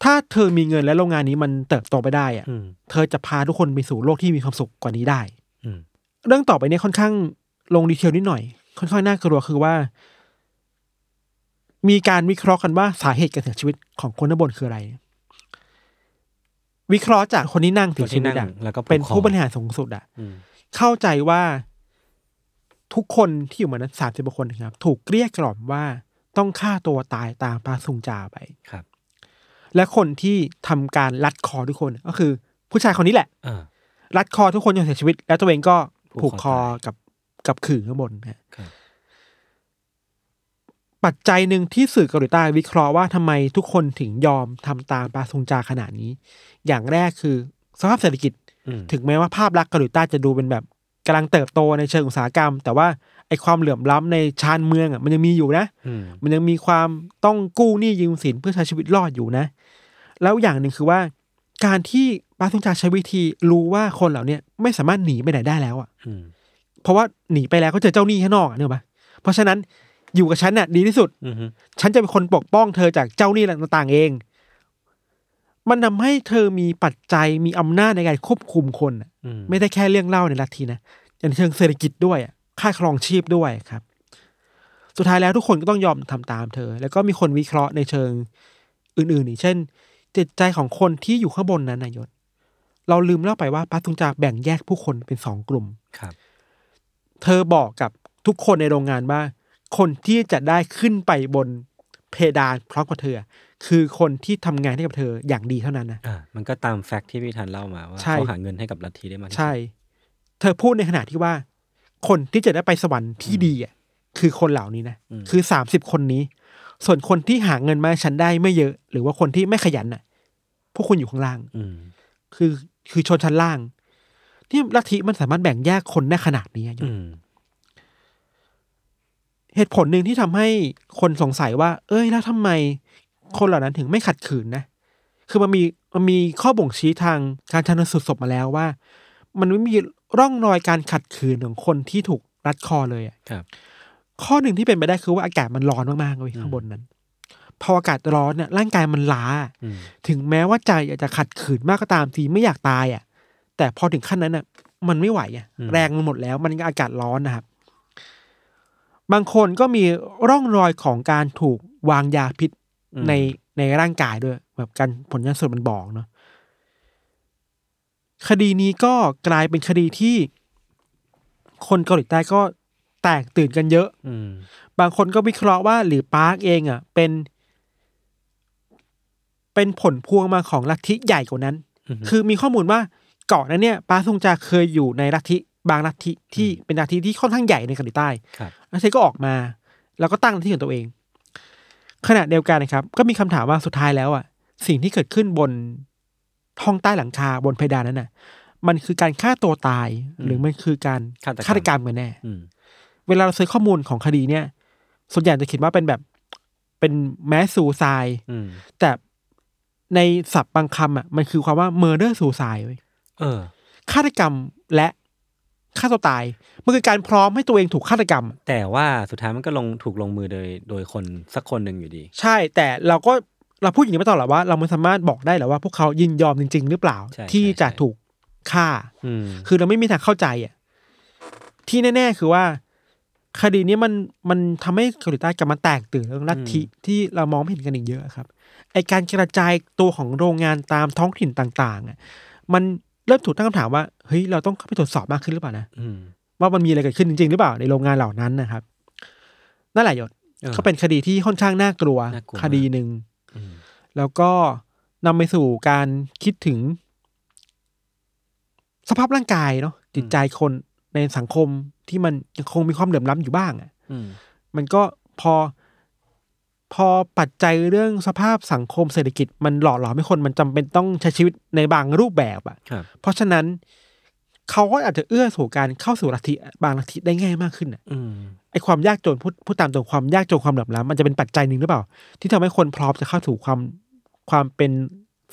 ถ้าเธอมีเงินและโรงงานนี้มันเติบโตไปได้อะอืมเธอจะพาทุกคนไปสู่โลกที่มีความสุขกว่านี้ได้อืมเรื่องต่อไปเนี่ยค่อนข้างลงดีเทลนิดหน่อย ค่อนข้างน่ากลัวคือว่า มีการวิเคราะห์กันว่าสาเหตุการเสียชีวิตของคนข้างบนคืออะไร วิเคราะห์จากคนที่นั่งคเสีนยชีที่วินั่ตงอะแล้วก็ผูกเป็นคอผู้บริหารสูงสุดอะอืมเข้าใจว่าทุกคนที่อยู่มานั้นสามสิบคนนะครับ ถูกเกลี้ยกล่อมว่าต้องฆ่าตัวตายตามปาซุงจาไปครับ และคนที่ทำการลัดคอทุกคนก็คือ ผู้ชายคนนี้แหละอ่ารัดคอทุกคนจนเสียชีวิต แล้วตัวเองก็ผูผูกกคคออตายกับกับขื่อข้างบนนะฮะครับ ปัจจัยหนึ่งที่สื่อเกาหลีใต้วิเคราะห์ว่าทำไมทุกคนถึงยอมทำตามปาซุงจาขนาดนี้ อย่างแรกคือสภาพเศรษฐกิจอืมถึงแม้ว่าภาพลักษณ์เกาหลีใต้จะดูเป็นแบบกำลังเติบโตในเชิงอุตสาหกรรม แต่ว่าไอความเหลื่อมล้ำในชานเมืองอะมันยังมีอยู่นะอืมมันยังมีความต้องกู้หนี้ยืมสินเพื่อใช้ชีวิตรอดอยู่นะ แล้วอย่างหนึ่งคือว่า การที่ปาซุงจาใช้วิธีรู้ว่าคนเหล่าเนี้ยไม่สามารถหนีไปไหนได้แล้วอะอืมเพราะว่าหนีไปแล้วก็เจอเจ้าหนี้ข้างนอกอะเนี่ยปะเพราะฉะนั้น อยู่กับฉันน่ะดีที่สุดอืมฉันจะเป็นคนปกป้องเธอจากเจ้าหนี้ต่างๆเอง มันทำให้เธอมีปัจจัยมีอำนาจในการควบคุมคนอะอืมไม่ได้แค่เรื่องเล่าในลัทธินะอย่างเชิงเศรษฐกิจด้วยอะค่าครองชีพด้วยครับ สุดท้ายแล้วทุกคนก็ต้องยอมทำตามเธอ แล้วก็มีคนวิเคราะห์ในเชิงอื่นๆอีกเช่น จิตใจของคนที่อยู่ข้างบนนั้นนายศเราลืมเล่าไปว่าปัตุงจาแบ่งแยกผู้คนเป็นสองกลุ่มครับ เธอบอกกับทุกคนในโรงงานว่า คนที่จะได้ขึ้นไปบนเพดานพร้อมกับเธอ คือคนที่ทำงานให้กับเธออย่างดีเท่านั้นนะอ่ามันก็ตามแฟกต์ที่พี่ธันเล่ามาว่าใช่เขาหาเงินให้กับลัทธิได้มากที่สุดใช่ เธอพูดในขณะที่ว่า คนที่จะได้ไปสวรรค์ที่ดีอะคือคนเหล่านี้นะคือสามสิบคนนี้ ส่วนคนที่หาเงินมาให้ฉันได้ไม่เยอะ หรือว่าคนที่ไม่ขยันน่ะ พวกคุณอยู่ข้างล่าง อืมคือคือชนชั้นล่างที่ลัทธิมันสามารถแบ่งแยกคนได้ขนาดนี้อะอืม เหตุผลหนึ่งที่ทำให้คนสงสัยว่า เอ้ยแล้วทำไมคนเหล่านั้นถึงไม่ขัดขืนนะ คือมันมีมันมีข้อบ่งชี้ทางการชันสูตรศพมาแล้วว่า มันไม่มีร่องรอยการขัดขืนของคนที่ถูกรัดคอเลยอะครับ ข้อหนึ่งที่เป็นไปได้คือว่าอากาศมันร้อนมากๆเลยข้างบนนั้น พออากาศร้อนเนี่ยร่างกายมันล้าอืมถึงแม้ว่าใจอยากจะขัดขืนมากก็ตามทีไม่อยากตายอะ แต่พอถึงขั้นนั้นอะ มันไม่ไหวอะ แรงมันหมดแล้ว มันก็อากาศร้อนนะครับ บางคนก็มีร่องรอยของการถูกวางยาพิษในในร่างกายด้วย แบบการผลงานสดมันบอกเนาะคดีนี้ก็กลายเป็นคดีที่ คนเกาหลีใต้ก็แตกตื่นกันเยอะอืมบางคนก็วิเคราะห์ว่าหรือปาร์คเองอะ เป็น เป็นผลพวงมาของลัทธิใหญ่กว่านั้นอือฮึคือมีข้อมูลว่าก่อนนั้นเนี่ยปาร์คทงจาเคยอยู่ในลัทธิ บางลัทธิที่เป็นลัทธิที่ค่อนข้างใหญ่ในเกาหลีใต้ครับแล้วเธอก็ออกมา แล้วก็ตั้งลัทธิของตัวเอง ขณะเดียวกันนะครับ ก็มีคำถามว่าสุดท้ายแล้วอะ สิ่งที่เกิดขึ้นบนห้องใต้หลังคาบนเพดานนั้นน่ะ มันคือการฆ่าตัวตาย หรือมันคือการฆาตกรรมฆาตกรรมกันแน่อืมเวลาเราซื้อข้อมูลของคดีเนี่ย ส่วนใหญ่จะคิดว่าเป็นแบบเป็นแมสซูซายอืมแต่ในศัพท์บางคำอะ มันคือความว่า murder suicide เว้ยเออฆาตกรรมและ ฆ่าตัวตาย มันคือการพร้อมให้ตัวเองถูกฆาตกรรม แต่ว่าสุดท้ายมันก็ลงถูกลงมือโดยโดยคนสักคนหนึ่งอยู่ดี ใช่ แต่เราก็เราพูดอย่างนี้มาตลอดว่า เราไม่สามารถบอกได้หรอกว่าพวกเขายินยอมจริง ๆ หรือเปล่า ใช่ที่ใช่จะใช่ ถูกฆ่า อืมคือเราไม่มีทางเข้าใจอะ ที่แน่ ๆ คือว่า คดีนี้มันมันทำให้เกาหลีใต้กลับมาแตกตื่นเรื่องลัทธิที่เรามองไม่เห็นกันอีกเยอะครับไอการกระจายตัวของโรงงานตามท้องถิ่นต่างๆอะมัน เริ่มถูกตั้งคำถามว่าเฮ้ยเราต้องเข้าไปตรวจสอบมากขึ้นหรือเปล่านะอืมว่ามันมีอะไรเกิดขึ้นจริง ๆ หรือเปล่าในโรงงานเหล่านั้นนะครับนั่นแหละหยศเออก็เป็นคดีที่ค่อนข้างน่ากลัวน่ากลัวมากคดีหนึ่งอืมแล้วก็นำไปสู่การคิดถึง สภาพร่างกายเนาะจิตใจคนในสังคมที่มันยังคงมีความเหลื่อมล้ำอยู่บ้างอะ่ะอืมมันก็พอ พอปัจจัยเรื่องสภาพสังคมเศรษฐกิจมันหล่อหลอมให้คนมันจำเป็นต้องใช้ชีวิตในบางรูปแบบอะ่ะครับเพราะฉะนั้นเขาก็อาจจะเอื้อสู่การเข้าสู่ลัทธิบางลัทธิได้ง่ายมากขึ้นอะอืมไอความยากจนพูดพูดตามตรงความยากจนความเหลื่อมล้ำมันจะเป็นปัจจัยหนึ่งหรือเปล่า ที่ทำให้คนพร้อมจะเข้าสู่ความความเป็น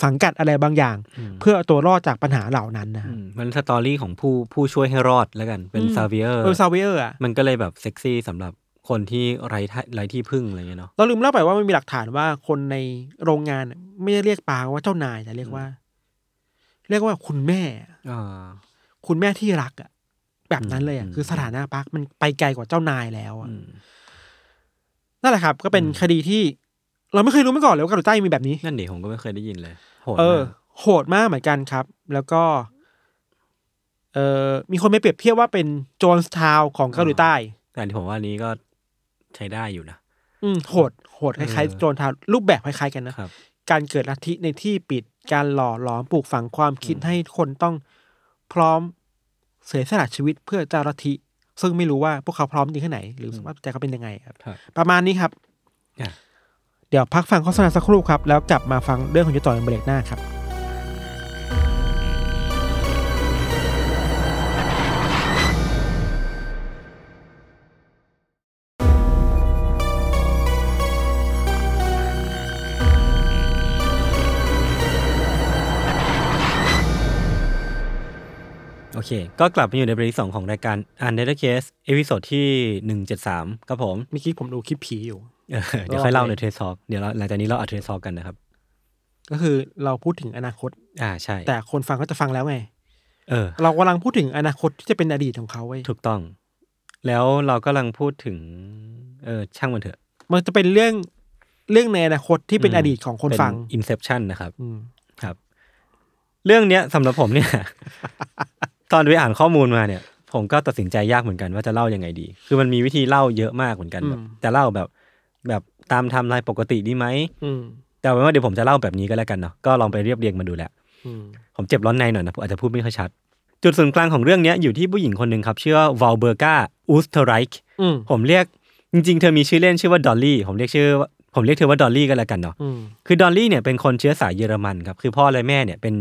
สังกัดอะไรบางอย่างอืมเพื่อเอาตัวรอดจากปัญหาเหล่านั้นนะอืมมัน story ของผู้ผู้ช่วยให้รอดแล้วกันเป็น savior เออ savior อะมันก็เลยแบบเซ็กซี่สำหรับ คนที่ไร้ที่ไร้ที่พึ่งอะไรเงี้ยเนาะเราลืมเล่าไปว่ามันมีหลักฐานว่าคนในโรงงานน่ะไม่ได้เรียกปาว่าเจ้านายแต่เรียกว่า เรียกว่าคุณแม่อ่าคุณแม่ที่รักอะแบบนั้นเลยอะอืมคือสถานะปักมันไปไกลกว่าเจ้านายแล้วอะอืมนั่นแหละครับ ก็เป็นคดีที่ เราไม่เคยรู้มาก่อนเลยว่าเกาหลีใต้มีแบบนี้นั่นดิผมก็ไม่เคยได้ยินเลยโหดเออมากโหดมากเหมือนกันครับ แล้วก็ เออมีคนไปเปรียบเทียบว่าเป็นโจนส์ทาวน์ของเกาหลีใต้แต่ที่ผมว่านี้ก็ ใช้ได้อยู่นะอืมโหดโหดคล้ายเออๆโจนส์ทาวน์รูปแบบคล้ายๆกันนะครับ การเกิดลัทธิในที่ปิดการหล่อหลอมปลูกฝังความคิดให้คนต้องพร้อมเสียสละชีวิตเพื่อเจ้าลัทธิซึ่งไม่รู้ว่าพวกเขาพร้อมจริงแค่ไหน หรือสภาพใจเขาเป็นยังไงครับ ครับ ประมาณนี้ครับอะเดี๋ยวพักฟังโฆษณาสักครู่ครับ แล้วกลับมาฟังเรื่องของยุทธต่อในเบรกหน้าครับ โอเค ก็กลับมาอยู่ในเบรกที่สองของรายการ u n d e r Case episode ที่หนึ่งเจ็ดสามครับผมเมื่อกี้ผมดูคลิปผีอยู่เออเดี๋ยวค่อยเล่าในเทสซอกเดี๋ยวเราหลังจากนี้เราอัดเทสซอกกันนะครับ ก็คือเราพูดถึงอนาคต อ่าใช่ แต่คนฟังก็จะฟังแล้วไง เออ เรากำลังพูดถึงอนาคตที่จะเป็นอดีตของเขาเว้ยถูกต้อง แล้วเรากำลังพูดถึง เออช่างมันเถอะ มันจะเป็นเรื่องเรื่องในอนาคตที่เป็นอืมอดีตของคนฟังเป็น Inception นะครับอืมครับ เรื่องเนี้ยสำหรับผมเนี่ย ตอนไปอ่านข้อมูลมาเนี่ย ผมก็ตัดสินใจยากเหมือนกันว่าจะเล่ายังไงดี คือมันมีวิธีเล่าเยอะมากเหมือนกันแบบจะเล่าแบบแบบตามไทำลายปกติดีไหมอืมแต่เอาเป็นว่าเดี๋ยวผมจะเล่าแบบนี้ก็แล้วกันเนาะก็ลองไปเรียบเรียงมาดูแหละอืมผมเจ็บร้อนในหน่อยนะผมอาจจะพูดไม่ค่อยชัด จุดศูนย์กลางของเรื่องเนี้ยอยู่ที่ผู้หญิงคนหนึ่งครับชื่อว่าวอลเบอร์กาอูสเทอร์ไรค์อืมผมเรียกจริงๆ เธอมีชื่อเล่นชื่อว่าดอลลี่ผมเรียกชื่อว่าผมเรียกเธอว่าดอลลี่ก็แล้วกันเนาะอืมคือดอลลี่เนี่ยเป็นคนเชื้อสายเยอรมันครับคือพ่อและแม่เนี่ยเป็น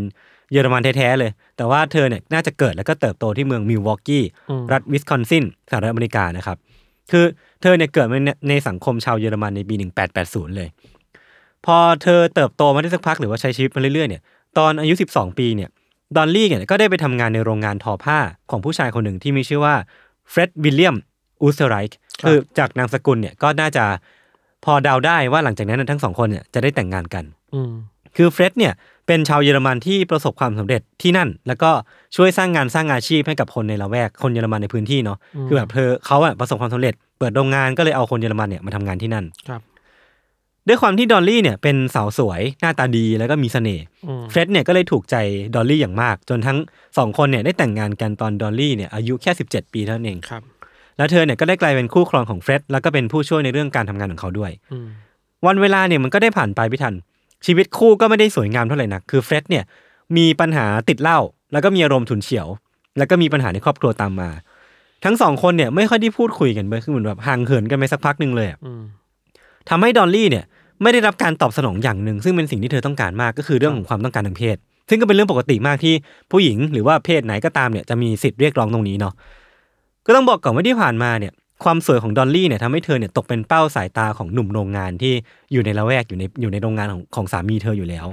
เยอรมันแท้ๆเลย แต่ว่าเธอเนี่ยน่าจะเกิดแล้วก็เติบโตที่เมืองมิลวอกกี้อืมรัฐวิสคอนซินสหรัฐอเมริกานะครับ คือเธอเนี่ยเกิดมาในในสังคมชาวเยอรมันในปี 1880 เลย พอเธอเติบโตมาได้สักพักหรือว่าใช้ชีวิตมาเรื่อยๆเนี่ยตอนอายุ 12 ปีเนี่ยดอลลี่เนี่ยก็ได้ไปทำงานในโรงงานทอผ้าของผู้ชายคนหนึ่งที่มีชื่อว่าเฟร็ดวิลเลียมอูสเทอร์ไรค์คือจากนามสกุลเนี่ยก็น่าจะพอเดาได้ว่าหลังจากนั้นทั้งสองคนเนี่ยจะได้แต่งงานกันอืมคือเฟร็ดเนี่ย เป็นชาวเยอรมันที่ประสบความสำเร็จที่นั่น แล้วก็ช่วยสร้างงานสร้างอาชีพให้กับคนในละแวกคนเยอรมันในพื้นที่เนาะคือแบบเธอเขาอะประสบความสำเร็จ เปิดโรงงานก็เลยเอาคนเยอรมันเนี่ยมาทำงานที่นั่นครับด้วยความที่ดอลลี่เนี่ยเป็นสาวสวยหน้าตาดีแล้วก็มีเสน่ห์อืมเฟร็ดเนี่ยก็เลยถูกใจดอลลี่อย่างมาก จนทั้งสองคนเนี่ยได้แต่งงานกันตอนดอลลี่เนี่ยอายุแค่ 17 ปีเท่านั้นเองครับ แล้วเธอเนี่ยก็ได้กลายเป็นคู่ครองของเฟร็ดแล้วก็เป็นผู้ช่วยในเรื่องการทำงานของเขาด้วยอืมวันเวลาเนี่ยมันก็ได้ผ่านไปพี่ทัน ชีวิตคู่ก็ไม่ได้สวยงามเท่าไหร่นักคือเฟร็ดเนี่ยมีปัญหาติดเหล้าแล้วก็มีอารมณ์ฉุนเฉียว แล้วก็มีปัญหาในครอบครัวตามมา ทั้งสองคนเนี่ยไม่ค่อยได้พูดคุยกันเลยคือเหมือนแบบห่างเหินกันไปสักพักหนึ่งเลยอะอืมทำให้ดอลลี่เนี่ยไม่ได้รับการตอบสนองอย่างหนึ่ง ซึ่งเป็นสิ่งที่เธอต้องการมากก็คือเรื่องของความต้องการทางเพศ ซึ่งก็เป็นเรื่องปกติมากที่ผู้หญิงหรือว่าเพศไหนก็ตามเนี่ยจะมีสิทธิ์เรียกร้องตรงนี้เนาะก็ต้องบอกก่อนว่าที่ผ่านมาเนี่ย ความสวยของดอลลี่เนี่ยทำให้เธอเนี่ยตกเป็นเป้าสายตาของหนุ่มโรงงานที่อยู่ในละแวกอยู่ในอยู่ในโรงงานของของสามีเธออยู่แล้ว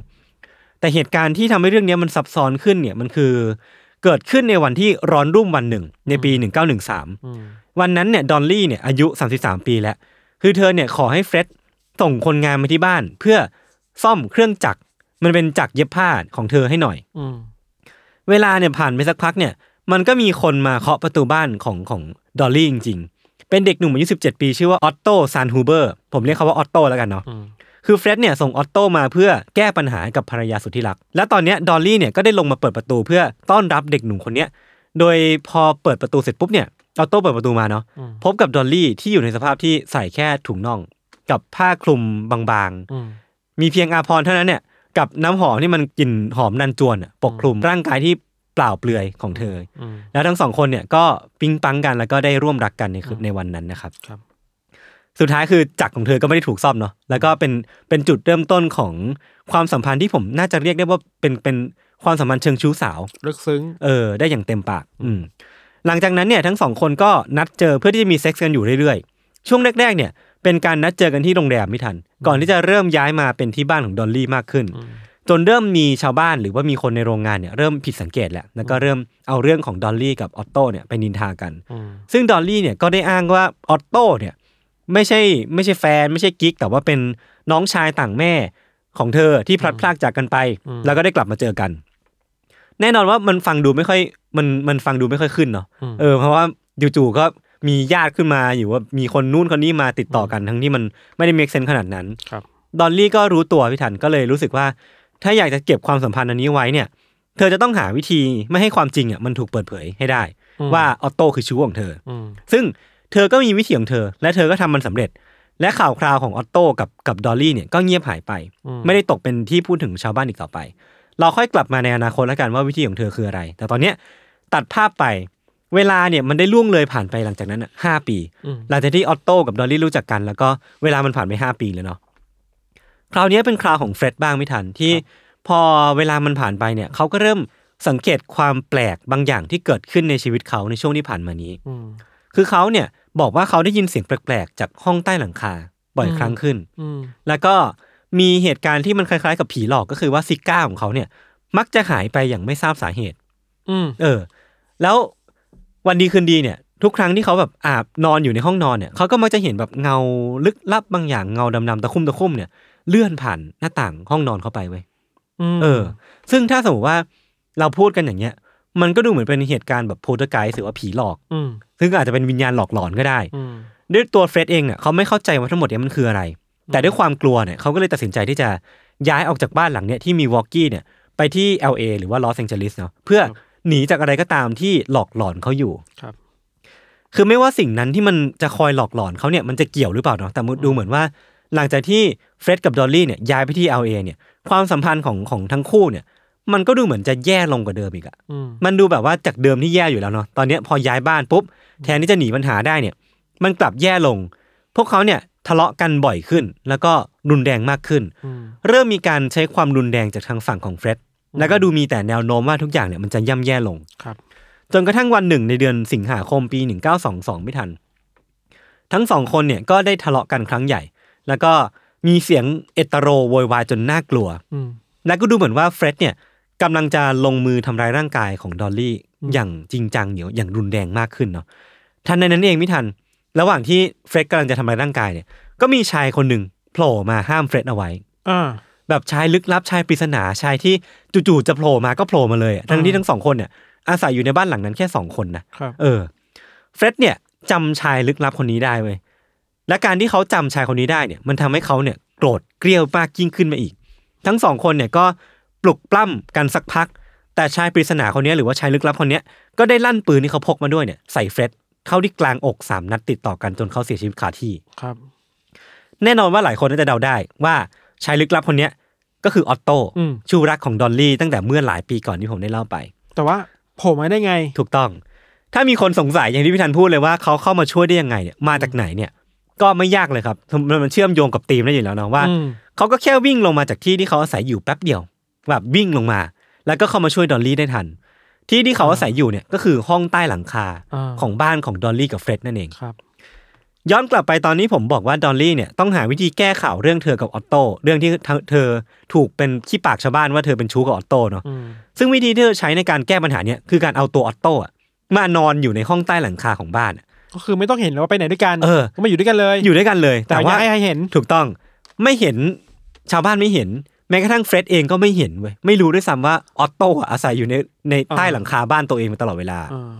แต่เหตุการณ์ที่ทำให้เรื่องเนี้ยมันซับซ้อนขึ้นเนี่ยมันคือเกิดขึ้นในวันที่ร้อนรุ่มวันหนึ่ง ในปี 1913อืมวันนั้นเนี่ยดอลลี่เนี่ยอายุ 33 ปีแล้ว คือเธอเนี่ยขอให้เฟร็ดส่งคนงานมาที่บ้าน เพื่อซ่อมเครื่องจักรมันเป็นจักรเย็บผ้าของเธอให้หน่อยอืมเวลาเนี่ยผ่านไปสักพักเนี่ย มันก็มีคนมาเคาะประตูบ้านของของดอลลี่จริงๆ เป็นเด็กหนุ่มอายุ17 ปีชื่อว่าออตโตซานฮูเบอร์ผมเรียกเขาว่าออตโตแล้วกันเนาะอืมคือเฟร็ดเนี่ยส่งออตโตมาเพื่อแก้ปัญหาให้กับภรรยาสุดที่รัก และตอนเนี้ยดอลลี่เนี่ยก็ได้ลงมาเปิดประตูเพื่อต้อนรับเด็กหนุ่มคนเนี้ยโดยพอเปิดประตูเสร็จปุ๊บเนี่ยออตโตเปิดประตูมาเนาะอืมพบกับดอลลี่ที่อยู่ในสภาพที่ใส่แค่ถุงน่อง กับผ้าคลุมบางอืมๆมีเพียงอาภรณ์เท่านั้นเนี่ยกับน้ำหอมที่มันกลิ่นหอมนันจวนอะปกคลุมร่างกายที่ เปล่าเปลือยของเธออืมแล้วทั้งสองคนเนี่ยก็ปิ๊งปังกันแล้วก็ได้ร่วมรักกันในคืนในวันนั้นนะครับครับ สุดท้ายคือจักรของเธอก็ไม่ได้ถูกซ่อมเนาะแล้วก็เป็นเป็นจุดเริ่มต้นของความสัมพันธ์ที่ผมน่าจะเรียกได้ว่าเป็นเป็นความสัมพันธ์เชิงชู้สาวลึกซึ้งเออได้อย่างเต็มปาก อืมหลังจากนั้นเนี่ยทั้งสองคนก็นัดเจอเพื่อที่จะมีเซ็กซ์กันอยู่เรื่อยๆ ช่วงแรกๆเนี่ยเป็นการนัดเจอกันที่โรงแรมพี่ธัญ ก่อนที่จะเริ่มย้ายมาเป็นที่บ้านของดอลลี่มากขึ้น จนเริ่มมีชาวบ้านหรือว่ามีคนในโรงงานเนี่ยเริ่มผิดสังเกตแหละแล้วก็เริ่มเอาเรื่องของดอลลี่กับออตโต้เนี่ยไปนินทากันอืมซึ่งดอลลี่เนี่ยก็ได้อ้างว่าออตโต้เนี่ยไม่ใช่ไม่ใช่แฟน ไม่ใช่กิ๊กแต่ว่าเป็นน้องชายต่างแม่ของเธอที่พลัดพรากจากกันไป แล้วก็ได้กลับมาเจอกัน แน่นอนว่ามันฟังดูไม่ค่อยมันมันฟังดูไม่ค่อยขึ้นเนาะเออเพราะว่าจู่ๆก็มีญาติขึ้นมาอยู่ว่ามีคนนู้นคนนี้มาติดต่อกันทั้งที่มันไม่ได้ make sense ขนาดนั้นครับดอลลี่ก็รู้ตัวพี่ธัญก็เลยรู้สึกว่า ถ้าอยากจะเก็บความสัมพันธ์อันนี้ไว้เนี่ย เธอจะต้องหาวิธีไม่ให้ความจริงอะมันถูกเปิดเผยให้ได้ ว่าออตโต้คือชู้ของเธออืมซึ่งเธอก็มีวิธีของเธอ และเธอก็ทำมันสำเร็จ และข่าวคราวของออตโต้กับกับดอลลี่เนี่ยก็เงียบหายไป ไม่ได้ตกเป็นที่พูดถึงชาวบ้านอีกต่อไป เราค่อยกลับมาในอนาคตแล้วกันว่าวิธีของเธอคืออะไร แต่ตอนเนี้ยตัดภาพไปเวลาเนี่ยมันได้ล่วงเลยผ่านไปหลังจากนั้นอะห้าปีอืมหลังจากที่ออตโต้กับดอลลี่รู้จักกัน แล้วก็เวลามันผ่านไปห้าปีแล้วเนาะค ราวนี้เป็นคราวของเฟร็ดบ้างไม่ทันที่พอเวลามันผ่านไปเนี่ยเขาก็เริ่มสังเกตความแปลกบางอย่างที่เกิดขึ้นในชีวิตเขาในช่วงที่ผ่านมานี้อืมคือเขาเนี่ยบอกว่าเขาได้ยินเสียงแปลกๆจากห้องใต้หลังคาบ่อยครั้งขึ้นอืมแล้วก็มีเหตุการณ์ที่มันคล้ายๆ กับผีหลอกก็คือว่าซิการ์ของเขาเนี่ย มักจะหายไปอย่างไม่ทราบสาเหตุอืมเออ แล้ววันดีคืนดีเนี่ย ทุกครั้งที่เขาแบบอาบนอนอยู่ในห้องนอนเนี่ยเขาก็มักจะเห็นแบบเงาลึกลับบางอย่างเงาดำๆตะคุ่มตะคุ่มเนี่ย เลื่อนผ่านหน้าต่างห้องนอนเข้าไปเว้ยเออ ซึ่งถ้าสมมติว่าเราพูดกันอย่างเงี้ย มันก็ดูเหมือนเป็นเหตุการณ์แบบ poltergeist หรือว่าผีหลอกอืมซึ่งอาจจะเป็นวิญญาณหลอกหลอนก็ได้อืมด้วยตัวเฟร็ดเองเนี่ยเขาไม่เข้าใจว่าทั้งหมดเนี้ยมันคืออะไร แต่ด้วยความกลัวเนี่ยเขาก็เลยตัดสินใจที่จะย้ายออกจากบ้านหลังเนี่ยที่มิลวอกีเนี่ยไปที่ LA หรือว่าลอสแองเจลิสเนาะเพื่อหนีจากอะไรก็ตามที่หลอกหลอนเขาอยู่ครับ คือไม่ว่าสิ่งนั้นที่มันจะคอยหลอกหลอนเขาเนี่ยมันจะเกี่ยวหรือเปล่าเนาะแต่ดูเหมือนว่า หลังจากที่เฟร็ดกับดอลลี่เนี่ยย้ายไปที่ LA เนี่ยความสัมพันธ์ของของทั้งคู่เนี่ย มันก็ดูเหมือนจะแย่ลงกว่าเดิมอีกอะอืมมันดูแบบว่าจากเดิมที่แย่อยู่แล้วเนาะตอนเนี้ยพอย้ายบ้านปุ๊บแทนที่จะหนีปัญหาได้เนี่ย มันกลับแย่ลง พวกเขาเนี่ยทะเลาะกันบ่อยขึ้น แล้วก็รุนแรงมากขึ้นอืมเริ่มมีการใช้ความรุนแรงจากทางฝั่งของเฟร็ดแล้วก็ดูมีแต่แนวโน้มว่าทุกอย่างเนี่ยมันจะย่ำแย่ลงครับจนกระทั่งวันหนึ่งในเดือนสิงหาคมปี 1922 พี่ธัญ ทั้งสองคนเนี่ยก็ได้ทะเลาะกันครั้งใหญ่ แล้วก็มีเสียงเอะอะโวยวายจนน่ากลัวอืมและก็ดูเหมือนว่าเฟร็ดเนี่ยกำลังจะลงมือทำร้ายร่างกายของดอลลี่อย่างจริงจังเหนียวอย่างรุนแรงมากขึ้นเนาะทันในนั้นเองไม่ทัน ระหว่างที่เฟร็ดกำลังจะทำร้ายร่างกายเนี่ย ก็มีชายคนหนึ่งโผล่มาห้ามเฟร็ดเอาไว้อ่าแบบชายลึกลับชายปริศนาชายที่จู่ๆจะโผล่มาก็โผล่มาเลยอะทั้งที่ทั้งสองคนเนี่ยอาศัยอยู่ในบ้านหลังนั้นแค่สองคนนะครับเออเฟร็ดเนี่ยจำชายลึกลับคนนี้ได้เว้ย และการที่เขาจำชายคนนี้ได้เนี่ยมันทำให้เขาเนี่ยโกรธเกรี้ยวมากยิ่งขึ้นมาอีก ทั้งสองคนเนี่ยก็ปลุกปล้ำกันสักพัก แต่ชายปริศนาคนเนี้ยหรือว่าชายลึกลับคนเนี้ยก็ได้ลั่นปืนที่เขาพกมาด้วยเนี่ยใส่เฟร็ดเข้าที่กลางอกสามนัดติดต่อกันจนเขาเสียชีวิตคาที่ครับ แน่นอนว่าหลายคนน่าจะเดาได้ว่าชายลึกลับคนเนี้ยก็คือออตโต้อืมชูรักของดอลลี่ตั้งแต่เมื่อหลายปีก่อนที่ผมได้เล่าไป แต่ว่าโผล่มาได้ไงถูกต้อง ถ้ามีคนสงสัยอย่างที่พี่ธันพูดเลยว่าเขาเข้ามาช่วยได้ยังไงเนี่ยมาจากไหนเนี่ย ก็ไม่ยากเลยครับมันมันเชื่อมโยงกับธีมได้อยู่แล้วนะว่าอืมเขาก็แค่วิ่งลงมาจากที่ที่เขาอาศัยอยู่แป๊บเดียวแบบวิ่งลงมา แล้วก็เข้ามาช่วยดอลลี่ได้ทัน ที่ที่เขาอาศัยอยู่เนี่ยก็คือห้องใต้หลังคาอ่าของบ้านของดอลลี่กับเฟร็ดนั่นเองครับย้อนกลับไปตอนนี้ผมบอกว่าดอลลี่เนี่ยต้องหาวิธีแก้ข่าวเรื่องเธอกับออตโต้เรื่องที่เธอเธอถูกเป็นขี้ปากชาวบ้านว่าเธอเป็นชู้กับออตโต้เนาะอืมซึ่งวิธีที่เธอใช้ในการแก้ปัญหาเนี่ยคือการเอาตัวออตโต้อะมานอนอยู่ในห้องใต้หลังคาของบ้านอะ ก็คือไม่ต้องเห็นแล้วว่าไปไหนด้วยกันเออ ก็มาอยู่ด้วยกันเลย อยู่ด้วยกันเลย แต่แต่ว่าว่าให้ใครเห็น ถูกต้องไม่เห็นชาวบ้านไม่เห็น แม้กระทั่งเฟร็ดเองก็ไม่เห็นเว้ยไม่รู้ด้วยซ้ำว่าออตโต้อะอาศัยอยู่ในในใต้อ่าหลังคาบ้านตัวเองมาตลอดเวลา อ่า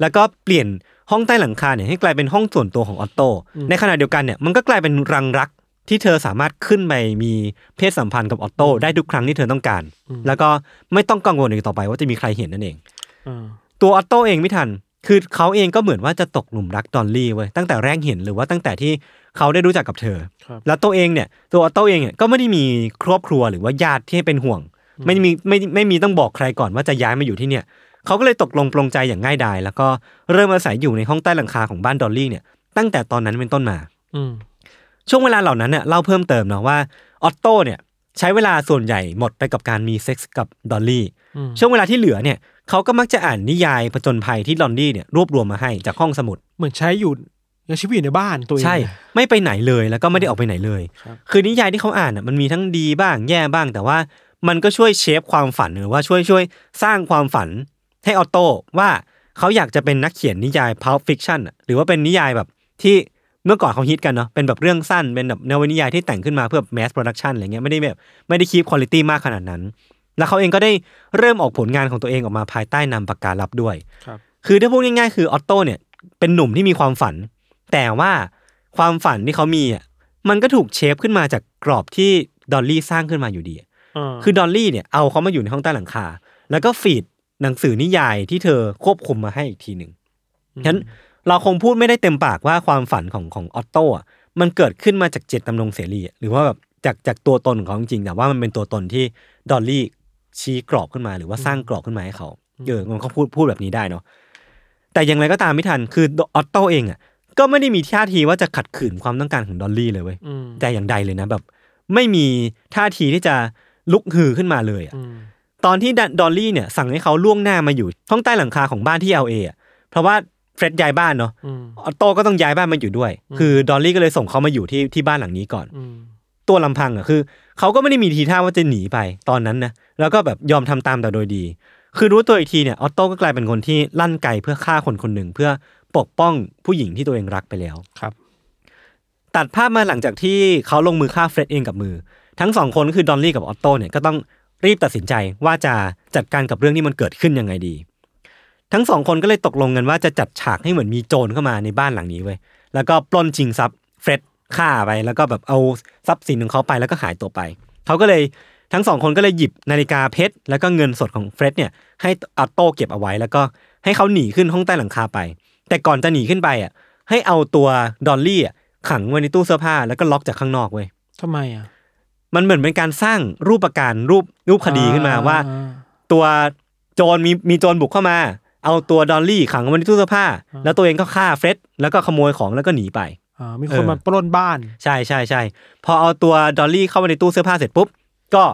แล้วก็เปลี่ยนห้องใต้หลังคาเนี่ยให้กลายเป็นห้องส่วนตัวของออตโต้อืมในขณะเดียวกันเนี่ยมันก็กลายเป็นรังรักที่เธอสามารถขึ้นไปมีเพศสัมพันธ์กับออตโต้ได้ทุกครั้งที่เธอต้องการ แล้วก็ไม่ต้องกังวลอีกต่อไปว่าจะมีใครเห็นนั่นเอง อ่าตัวออตโต้เองพี่ธัญ คือเขาเองก็เหมือนว่าจะตกหลุมรักดอลลี่เว้ยตั้งแต่แรกเห็นหรือว่าตั้งแต่ที่เขาได้รู้จักกับเธอครับแล้วตัวเองเนี่ยตัวออตโต้เองเนี่ยก็ไม่ได้มีครอบครัวหรือว่าญาติที่ให้เป็นห่วง ไม่มีไม่ไม่มีต้องบอกใครก่อนว่าจะย้ายมาอยู่ที่เนี่ยเขาก็เลยตกลงปลงใจอย่างง่ายดาย แล้วก็เริ่มอาศัยอยู่ในห้องใต้หลังคาของบ้านดอลลี่เนี่ยตั้งแต่ตอนนั้นเป็นต้นมา อืมช่วงเวลาเหล่านั้นเนี่ยเล่าเพิ่มเติมเนาะว่าออตโต้เนี่ยใช้เวลาส่วนใหญ่หมดไปกับการมีเซ็กส์กับดอลลี่อืมช่วงเวลาที่เหลือเนี่ย เขาก็มักจะอ่านนิยายผจญภัยที่ดอลลี่เนี่ยรวบรวมมาให้จากห้องสมุด เหมือนใช้อยู่ยังชีวิตอยู่ในบ้านตัวเองใช่ ไม่ไปไหนเลยแล้วก็ไม่ได้ออกไปไหนเลยครับคือนิยายที่เขาอ่านน่ะมันมีทั้งดีบ้างแย่บ้าง แต่ว่ามันก็ช่วยเชฟความฝันหรือว่าช่วยช่วยสร้างความฝันให้ออโต้ว่าเขาอยากจะเป็นนักเขียนนิยาย pulp fiction อะหรือว่าเป็นนิยายแบบที่เมื่อก่อนเขาฮิตกันเนาะเป็นแบบเรื่องสั้นเป็นแบบนวนิยายที่แต่งขึ้นมาเพื่อ mass production อะไรเงี้ยไม่ได้แบบไม่ได้ keep คุณภาพมากขนาดนั้น แล้วเขาเองก็ได้เริ่มออกผลงานของตัวเองออกมาภายใต้นามปากกาลับด้วยครับคือถ้าพูดง่ายๆคือออตโต้เนี่ยเป็นหนุ่มที่มีความฝัน แต่ว่าความฝันที่เขามีอะมันก็ถูก shape ขึ้นมาจากกรอบที่ดอลลี่สร้างขึ้นมาอยู่ดีอะอ่าคือดอลลี่เนี่ยเอาเขามาอยู่ในห้องใต้หลังคา แล้วก็ feed หนังสือนิยายที่เธอควบคุมมาให้อีกทีหนึ่งฉะนั้นเราคงพูดไม่ได้เต็มปากว่าความฝันของของออตโต้อะมันเกิดขึ้นมาจากเจตจำนงเสรีอะหรือว่าแบบจากจากตัวตนของเขาจริงๆแต่ว่ามันเป็นตัวตนที่ดอลลี่ ชี้กรอบขึ้นมาหรือว่าสร้างกรอบขึ้นมาให้เขาเออมันก็พูดพูดแบบนี้ได้เนาะแต่อย่างไรก็ตามพี่ธัญคือออตโต้เองอะก็ไม่ได้มีท่าทีว่าจะขัดขืนความต้องการของดอลลี่เลยเว้ยอืมแต่อย่างใดเลยนะแบบ ไม่มีท่าทีที่จะลุกฮือขึ้นมาเลยอะอืมตอนที่ดอลลี่เนี่ยสั่งให้เขาล่วงหน้ามาอยู่ห้องใต้หลังคาของบ้านที่ LAเพราะว่าเฟร็ดย้ายบ้านเนาะอืมออตโต้ก็ต้องย้ายบ้านมาอยู่ด้วย คือดอลลี่ก็เลยส่งเขามาอยู่ที่ที่บ้านหลังนี้ก่อนอืมตัวลำพังอะคือ เขาก็ไม่ได้มีทีท่าว่าจะหนีไปตอนนั้นนะแล้วก็แบบยอมทำตามแต่โดยดี คือรู้ตัวอีกทีเนี่ยออตโต้ก็กลายเป็นคนที่ลั่นไกเพื่อฆ่าคนคนหนึ่งเพื่อปกป้องผู้หญิงที่ตัวเองรักไปแล้วครับ ตัดภาพมาหลังจากที่เขาลงมือฆ่าเฟร็ดเองกับมือ ทั้งสองคนก็คือดอลลี่กับออตโต้เนี่ยก็ต้องรีบตัดสินใจว่าจะจัดการกับเรื่องที่มันเกิดขึ้นยังไงดี ทั้งสองคนก็เลยตกลงกันว่าจะจัดฉากให้เหมือนมีโจรเข้ามาในบ้านหลังนี้เว้ยแล้วก็ปล้นชิงทรัพย์เฟร็ด ฆ่าไปแล้วก็แบบเอาทรัพย์สินของเขาไปแล้วก็หายตัวไป เขาก็เลยทั้งสองคนก็เลยหยิบนาฬิกาเพชรแล้วก็เงินสดของเฟร็ดเนี่ยให้ออตโต้เก็บเอาไว้ แล้วก็ให้เขาหนีขึ้นห้องใต้หลังคาไป แต่ก่อนจะหนีขึ้นไปอะให้เอาตัวดอลลี่อะขังไว้ในตู้เสื้อผ้าแล้วก็ล็อกจากข้างนอกเว้ย้ยทำไมอะมันเหมือนเป็นการสร้างรูปประการรูปรูปคดีขึ้นมาว่าอ่ตัวโจรมีมีโจรบุกเข้ามา เอาตัวดอลลี่ขังไว้ในตู้เสื้อผ้า แล้วตัวเองก็ฆ่าเฟร็ดแล้วก็ขโมยของแล้วก็หนีไปอ่า มีคนเออมาปล้นบ้าน ใช่ใช่ใช่พอเอาตัวดอลลี่เข้าไปในตู้เสื้อผ้าเสร็จปุ๊บ ก็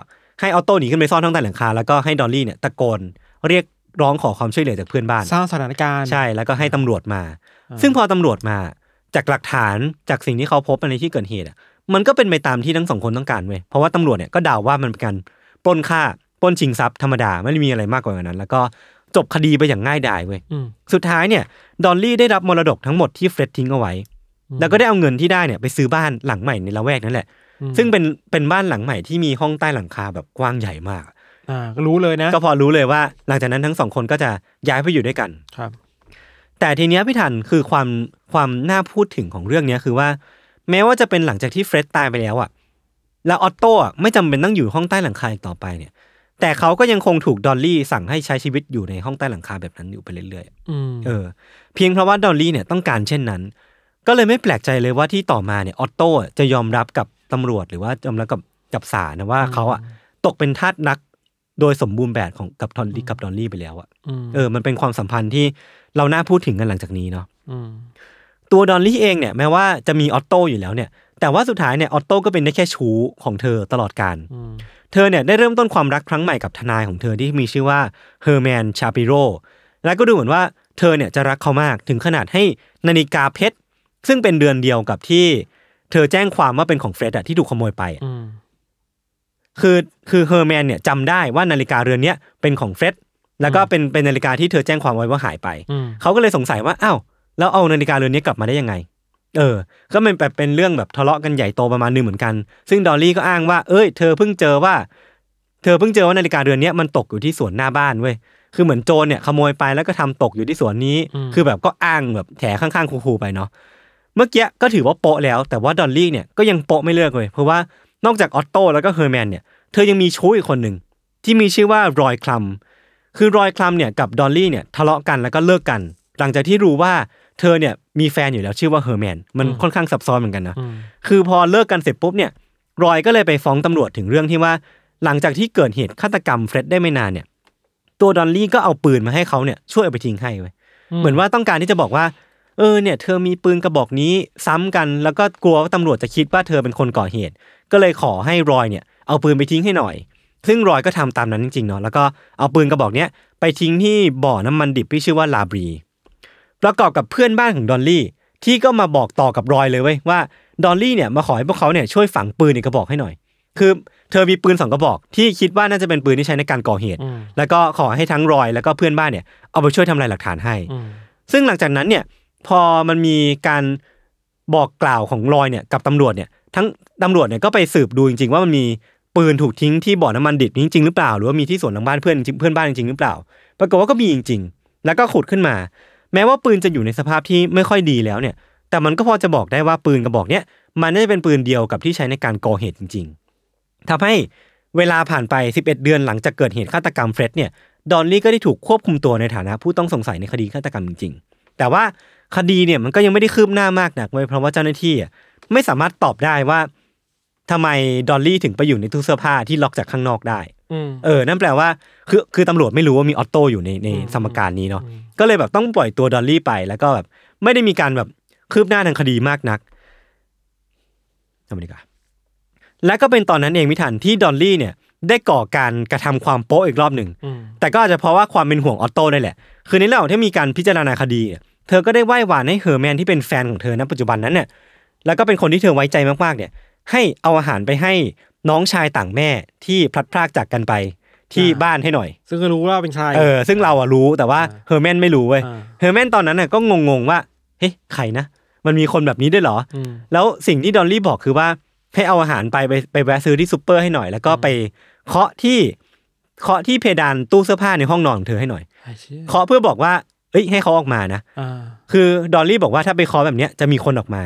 ให้ออตโต้หนีขึ้นไปซ่อนห้องใต้หลังคา แล้วก็ให้ดอลลี่เนี่ยตะโกนเรียกร้องขอความช่วยเหลือจากเพื่อนบ้าน สร้างสถานการณ์ ใช่ แล้วก็ให้ตำรวจมา ซึ่งพอตำรวจมาจากหลักฐานจากสิ่งที่เขาพบในที่เกิดเหตุอะมันก็เป็นไปตามที่ทั้งสองคนต้องการเว้ย เพราะว่าตำรวจเนี่ยก็เดาว่ามันเป็นการปล้นฆ่าปล้นชิงทรัพย์ธรรมดาไม่ได้มีอะไรมากกว่านั้น แล้วก็จบคดีไปอย่างง่ายดายเว้ยอืมสุดท้ายเนี่ย ดอลลี่ได้รับมรดกทั้งหมดที่เฟร็ดทิ้งเอาไว้ แล้วก็ได้เอาเงินที่ได้เนี่ยไปซื้อบ้านหลังใหม่ในละแวกนั่นแหละอืมซึ่งเป็นเป็นบ้านหลังใหม่ที่มีห้องใต้หลังคาแบบกว้างใหญ่มาก อ่าก็รู้เลยนะ ก็พอรู้เลยว่า หลังจากนั้นทั้งสองคนก็จะย้ายไปอยู่ด้วยกันครับ แต่ทีเนี้ยพี่ทันคือความความน่าพูดถึงของเรื่องเนี้ยคือว่า แม้ว่าจะเป็นหลังจากที่เฟร็ดตายไปแล้วอะแล้วออตโต้อะไม่จำเป็นต้องอยู่ห้องใต้หลังคาอีกต่อไปเนี่ย แต่เขาก็ยังคงถูกดอลลี่สั่งให้ใช้ชีวิตอยู่ในห้องใต้หลังคาแบบนั้นอยู่ไปเรื่อยๆอืมเออ เพียงเพราะว่าดอลลี่เนี่ยต้องการเช่นนั้น ก็เลยไม่แปลกใจเลยว่าที่ต่อมาเนี่ยออตโต้จะยอมรับกับตำรวจหรือว่ายอมรับกับกับศาลนะว่าเขาอะตกเป็นทาสรักโดยสมบูรณ์แบบของกับดอลลี่กับดอลลี่ไปแล้วอะอืมเออ มันเป็นความสัมพันธ์ที่เราน่าพูดถึงกันหลังจากนี้เนาะอืมตัวดอลลี่เองเนี่ยแม้ว่าจะมีออตโต้อยู่แล้วเนี่ย แต่ว่าสุดท้ายเนี่ยออตโต้ก็เป็นได้แค่ชู้ของเธอตลอดการอืมเธอเนี่ยได้เริ่มต้นความรักครั้งใหม่กับทนายของเธอที่มีชื่อว่าเฮอร์แมนชาปิโรและก็ดูเหมือนว่าเธอเนี่ยจะรักเขามากถึงขนาดให้นาฬิกาเพชร ซึ่งเป็นเรือนเดียวกับที่เธอแจ้งความว่าเป็นของเฟร็ดอะที่ถูกขโมยไปอะอืมคือคือเฮอร์แมนเนี่ยจำได้ว่านาฬิกาเรือนเนี้ยเป็นของเฟร็ดแล้วก็เป็นเป็นนาฬิกาที่เธอแจ้งความไว้ว่าหายไปอืมเขาก็เลยสงสัยว่าอ้าวแล้วเอานาฬิกาเรือนนี้กลับมาได้ยังไง เออ ก็มันแบบเป็นเรื่องแบบทะเลาะกันใหญ่โตประมาณนึงเหมือนกัน ซึ่งดอลลี่ก็อ้างว่า เอ้ย เธอเพิ่งเจอว่า เธอเพิ่งเจอว่านาฬิกาเรือนเนี้ยมันตกอยู่ที่สวนหน้าบ้านเว้ย คือเหมือนโจรเนี่ยขโมยไปแล้วก็ทำตกอยู่ที่สวนนี้ คือแบบก็อ้างแบบแถข้างๆคูๆไปเนาะ เมื่อกี้ก็ถือว่าโป๊ะแล้วแต่ว่าดอลลี่เนี่ยก็ยังโป๊ะไม่เลิกเลย เพราะว่านอกจากออตโต้แล้วก็เฮอร์แมนเนี่ยเธอยังมีชู้อีกคนหนึ่งที่มีชื่อว่ารอยคลัมคือรอยคลัมเนี่ยกับดอลลี่เนี่ยทะเลาะกันแล้วก็เลิกกัน หลังจากที่รู้ว่าเธอเนี่ยมีแฟนอยู่แล้วชื่อว่าเฮอร์แมนมันค่อนข้างซับซ้อนเหมือนกันนะอืมคือพอเลิกกันเสร็จปุ๊บเนี่ยรอยก็เลยไปฟ้องตำรวจถึงเรื่องที่ว่า หลังจากที่เกิดเหตุฆาตกรรมเฟร็ดได้ไม่นานเนี่ย ตัวดอลลี่ก็เอาปืนมาให้เขาเนี่ยช่วยเอาไปทิ้งให้เว้ยเหมือนว่าต้องการที่จะบอกว่าเออเนี่ยเธอมีปืนกระบอกนี้ซ้ำกันแล้วก็กลัวว่าตำรวจจะคิดว่าเธอเป็นคนก่อเหตุ ก็เลยขอให้รอยเนี่ยเอาปืนไปทิ้งให้หน่อย ซึ่งรอยก็ทำตามนั้นจริงๆเนาะแล้วก็เอาปืนกระบอกเนี้ยไปทิ้งที่บ่อน้ำมันดิบที่ชื่อว่าลาบรีประกอบกับเพื่อนบ้านของดอลลี่ ที่ก็มาบอกต่อกับรอยเลยเว้ยว่าดอลลี่เนี่ยมาขอให้พวกเขาเนี่ยช่วยฝังปืนอีกกระบอกให้หน่อย คือเธอมีปืนสองกระบอกที่คิดว่าน่าจะเป็นปืนที่ใช้ในการก่อเหตุอืมแล้วก็ขอให้ทั้งรอยแล้วก็เพื่อนบ้านเนี่ยเอาไปช่วยทำลายหลักฐานให้อืมซึ่งหลังจากนั้นเนี่ย พอมันมีการบอกกล่าวของรอยเนี่ยกับตำรวจเนี่ยทั้งตำรวจเนี่ยก็ไปสืบดูจริง ๆ ว่ามันมีปืนถูกทิ้งที่บ่อน้ำมันดิบจริงๆหรือเปล่า หรือว่ามีที่สวนหลังบ้านเพื่อนเพื่อนบ้านจริงๆหรือเปล่า ปรากฏว่าก็มีจริง ๆ แล้วก็ขุดขึ้นมา แม้ว่าปืนจะอยู่ในสภาพที่ไม่ค่อยดีแล้วเนี่ย แต่มันก็พอจะบอกได้ว่าปืนกระบอกเนี้ยมันน่าจะเป็นปืนเดียวกับที่ใช้ในการก่อเหตุจริง ๆทำให้เวลาผ่านไป 11 เดือนหลังจากเกิดเหตุฆาตกรรมเฟร็ดเนี่ย ดอลลี่ก็ได้ถูกควบคุมตัวในฐานะผู้ต้องสงสัยในคดีฆาตกรรมจริง ๆ แต่ว่า คดีเนี่ยมันก็ยังไม่ได้คืบหน้ามากนักเว้ยเพราะว่าเจ้าหน้าที่อะไม่สามารถตอบได้ว่าทำไมดอลลี่ถึงไปอยู่ในตู้เสื้อผ้าที่ล็อกจากข้างนอกได้อืมเออ นั่นแปลว่า คือคือตำรวจไม่รู้ว่ามีออตโต้อยู่ในในอืมสมการนี้เนาะอืมก็เลยแบบต้องปล่อยตัวดอลลี่ไปแล้วก็แบบไม่ได้มีการแบบคืบหน้าทางคดีมากนักทำไมดีกว่าและก็เป็นตอนนั้นเองพี่ทันที่ดอลลี่เนี่ย ได้ก่อการกระทำความโป๊ะอีกรอบหนึ่งอืมแต่ก็อาจจะเพราะว่าความเป็นห่วงออตโต้ได้แหละ คือในระหว่างที่มีการพิจารณาคดี เนี่ยเธอก็ได้ไหว้วานให้เฮอร์แมนที่เป็นแฟนของเธอณปัจจุบันนั้นเนี่ยแล้วก็เป็นคนที่เธอไว้ใจมากๆเนี่ย ให้เอาอาหารไปให้น้องชายต่างแม่ที่พลัดพรากจากกันไปที่บ้านให้หน่อย ซึ่งก็รู้ว่าเป็นชายเออซึ่งเราอะรู้แต่ว่าอ่าเฮอร์แมนไม่รู้เว้ยอ่าเฮอร์แมนตอนนั้นน่ะก็งงๆว่าเฮ้ยใครนะมันมีคนแบบนี้ด้วยเหรออืมแล้วสิ่งที่ดอลลี่บอกคือว่าให้เอาอาหารไปไปไปแวะซื้อที่ซูเปอร์ให้หน่อย แล้วก็ไปเคาะที่เคาะที่เพดานตู้เสื้อผ้าในห้องนอนของเธอให้หน่อยไอ้เชี่ยเคาะเพื่อบอกว่า เอ้ยให้เขาออกมานะอ่าคือดอลลี่บอกว่าถ้าไปเคาะแบบเนี้ยจะมีคนออกมา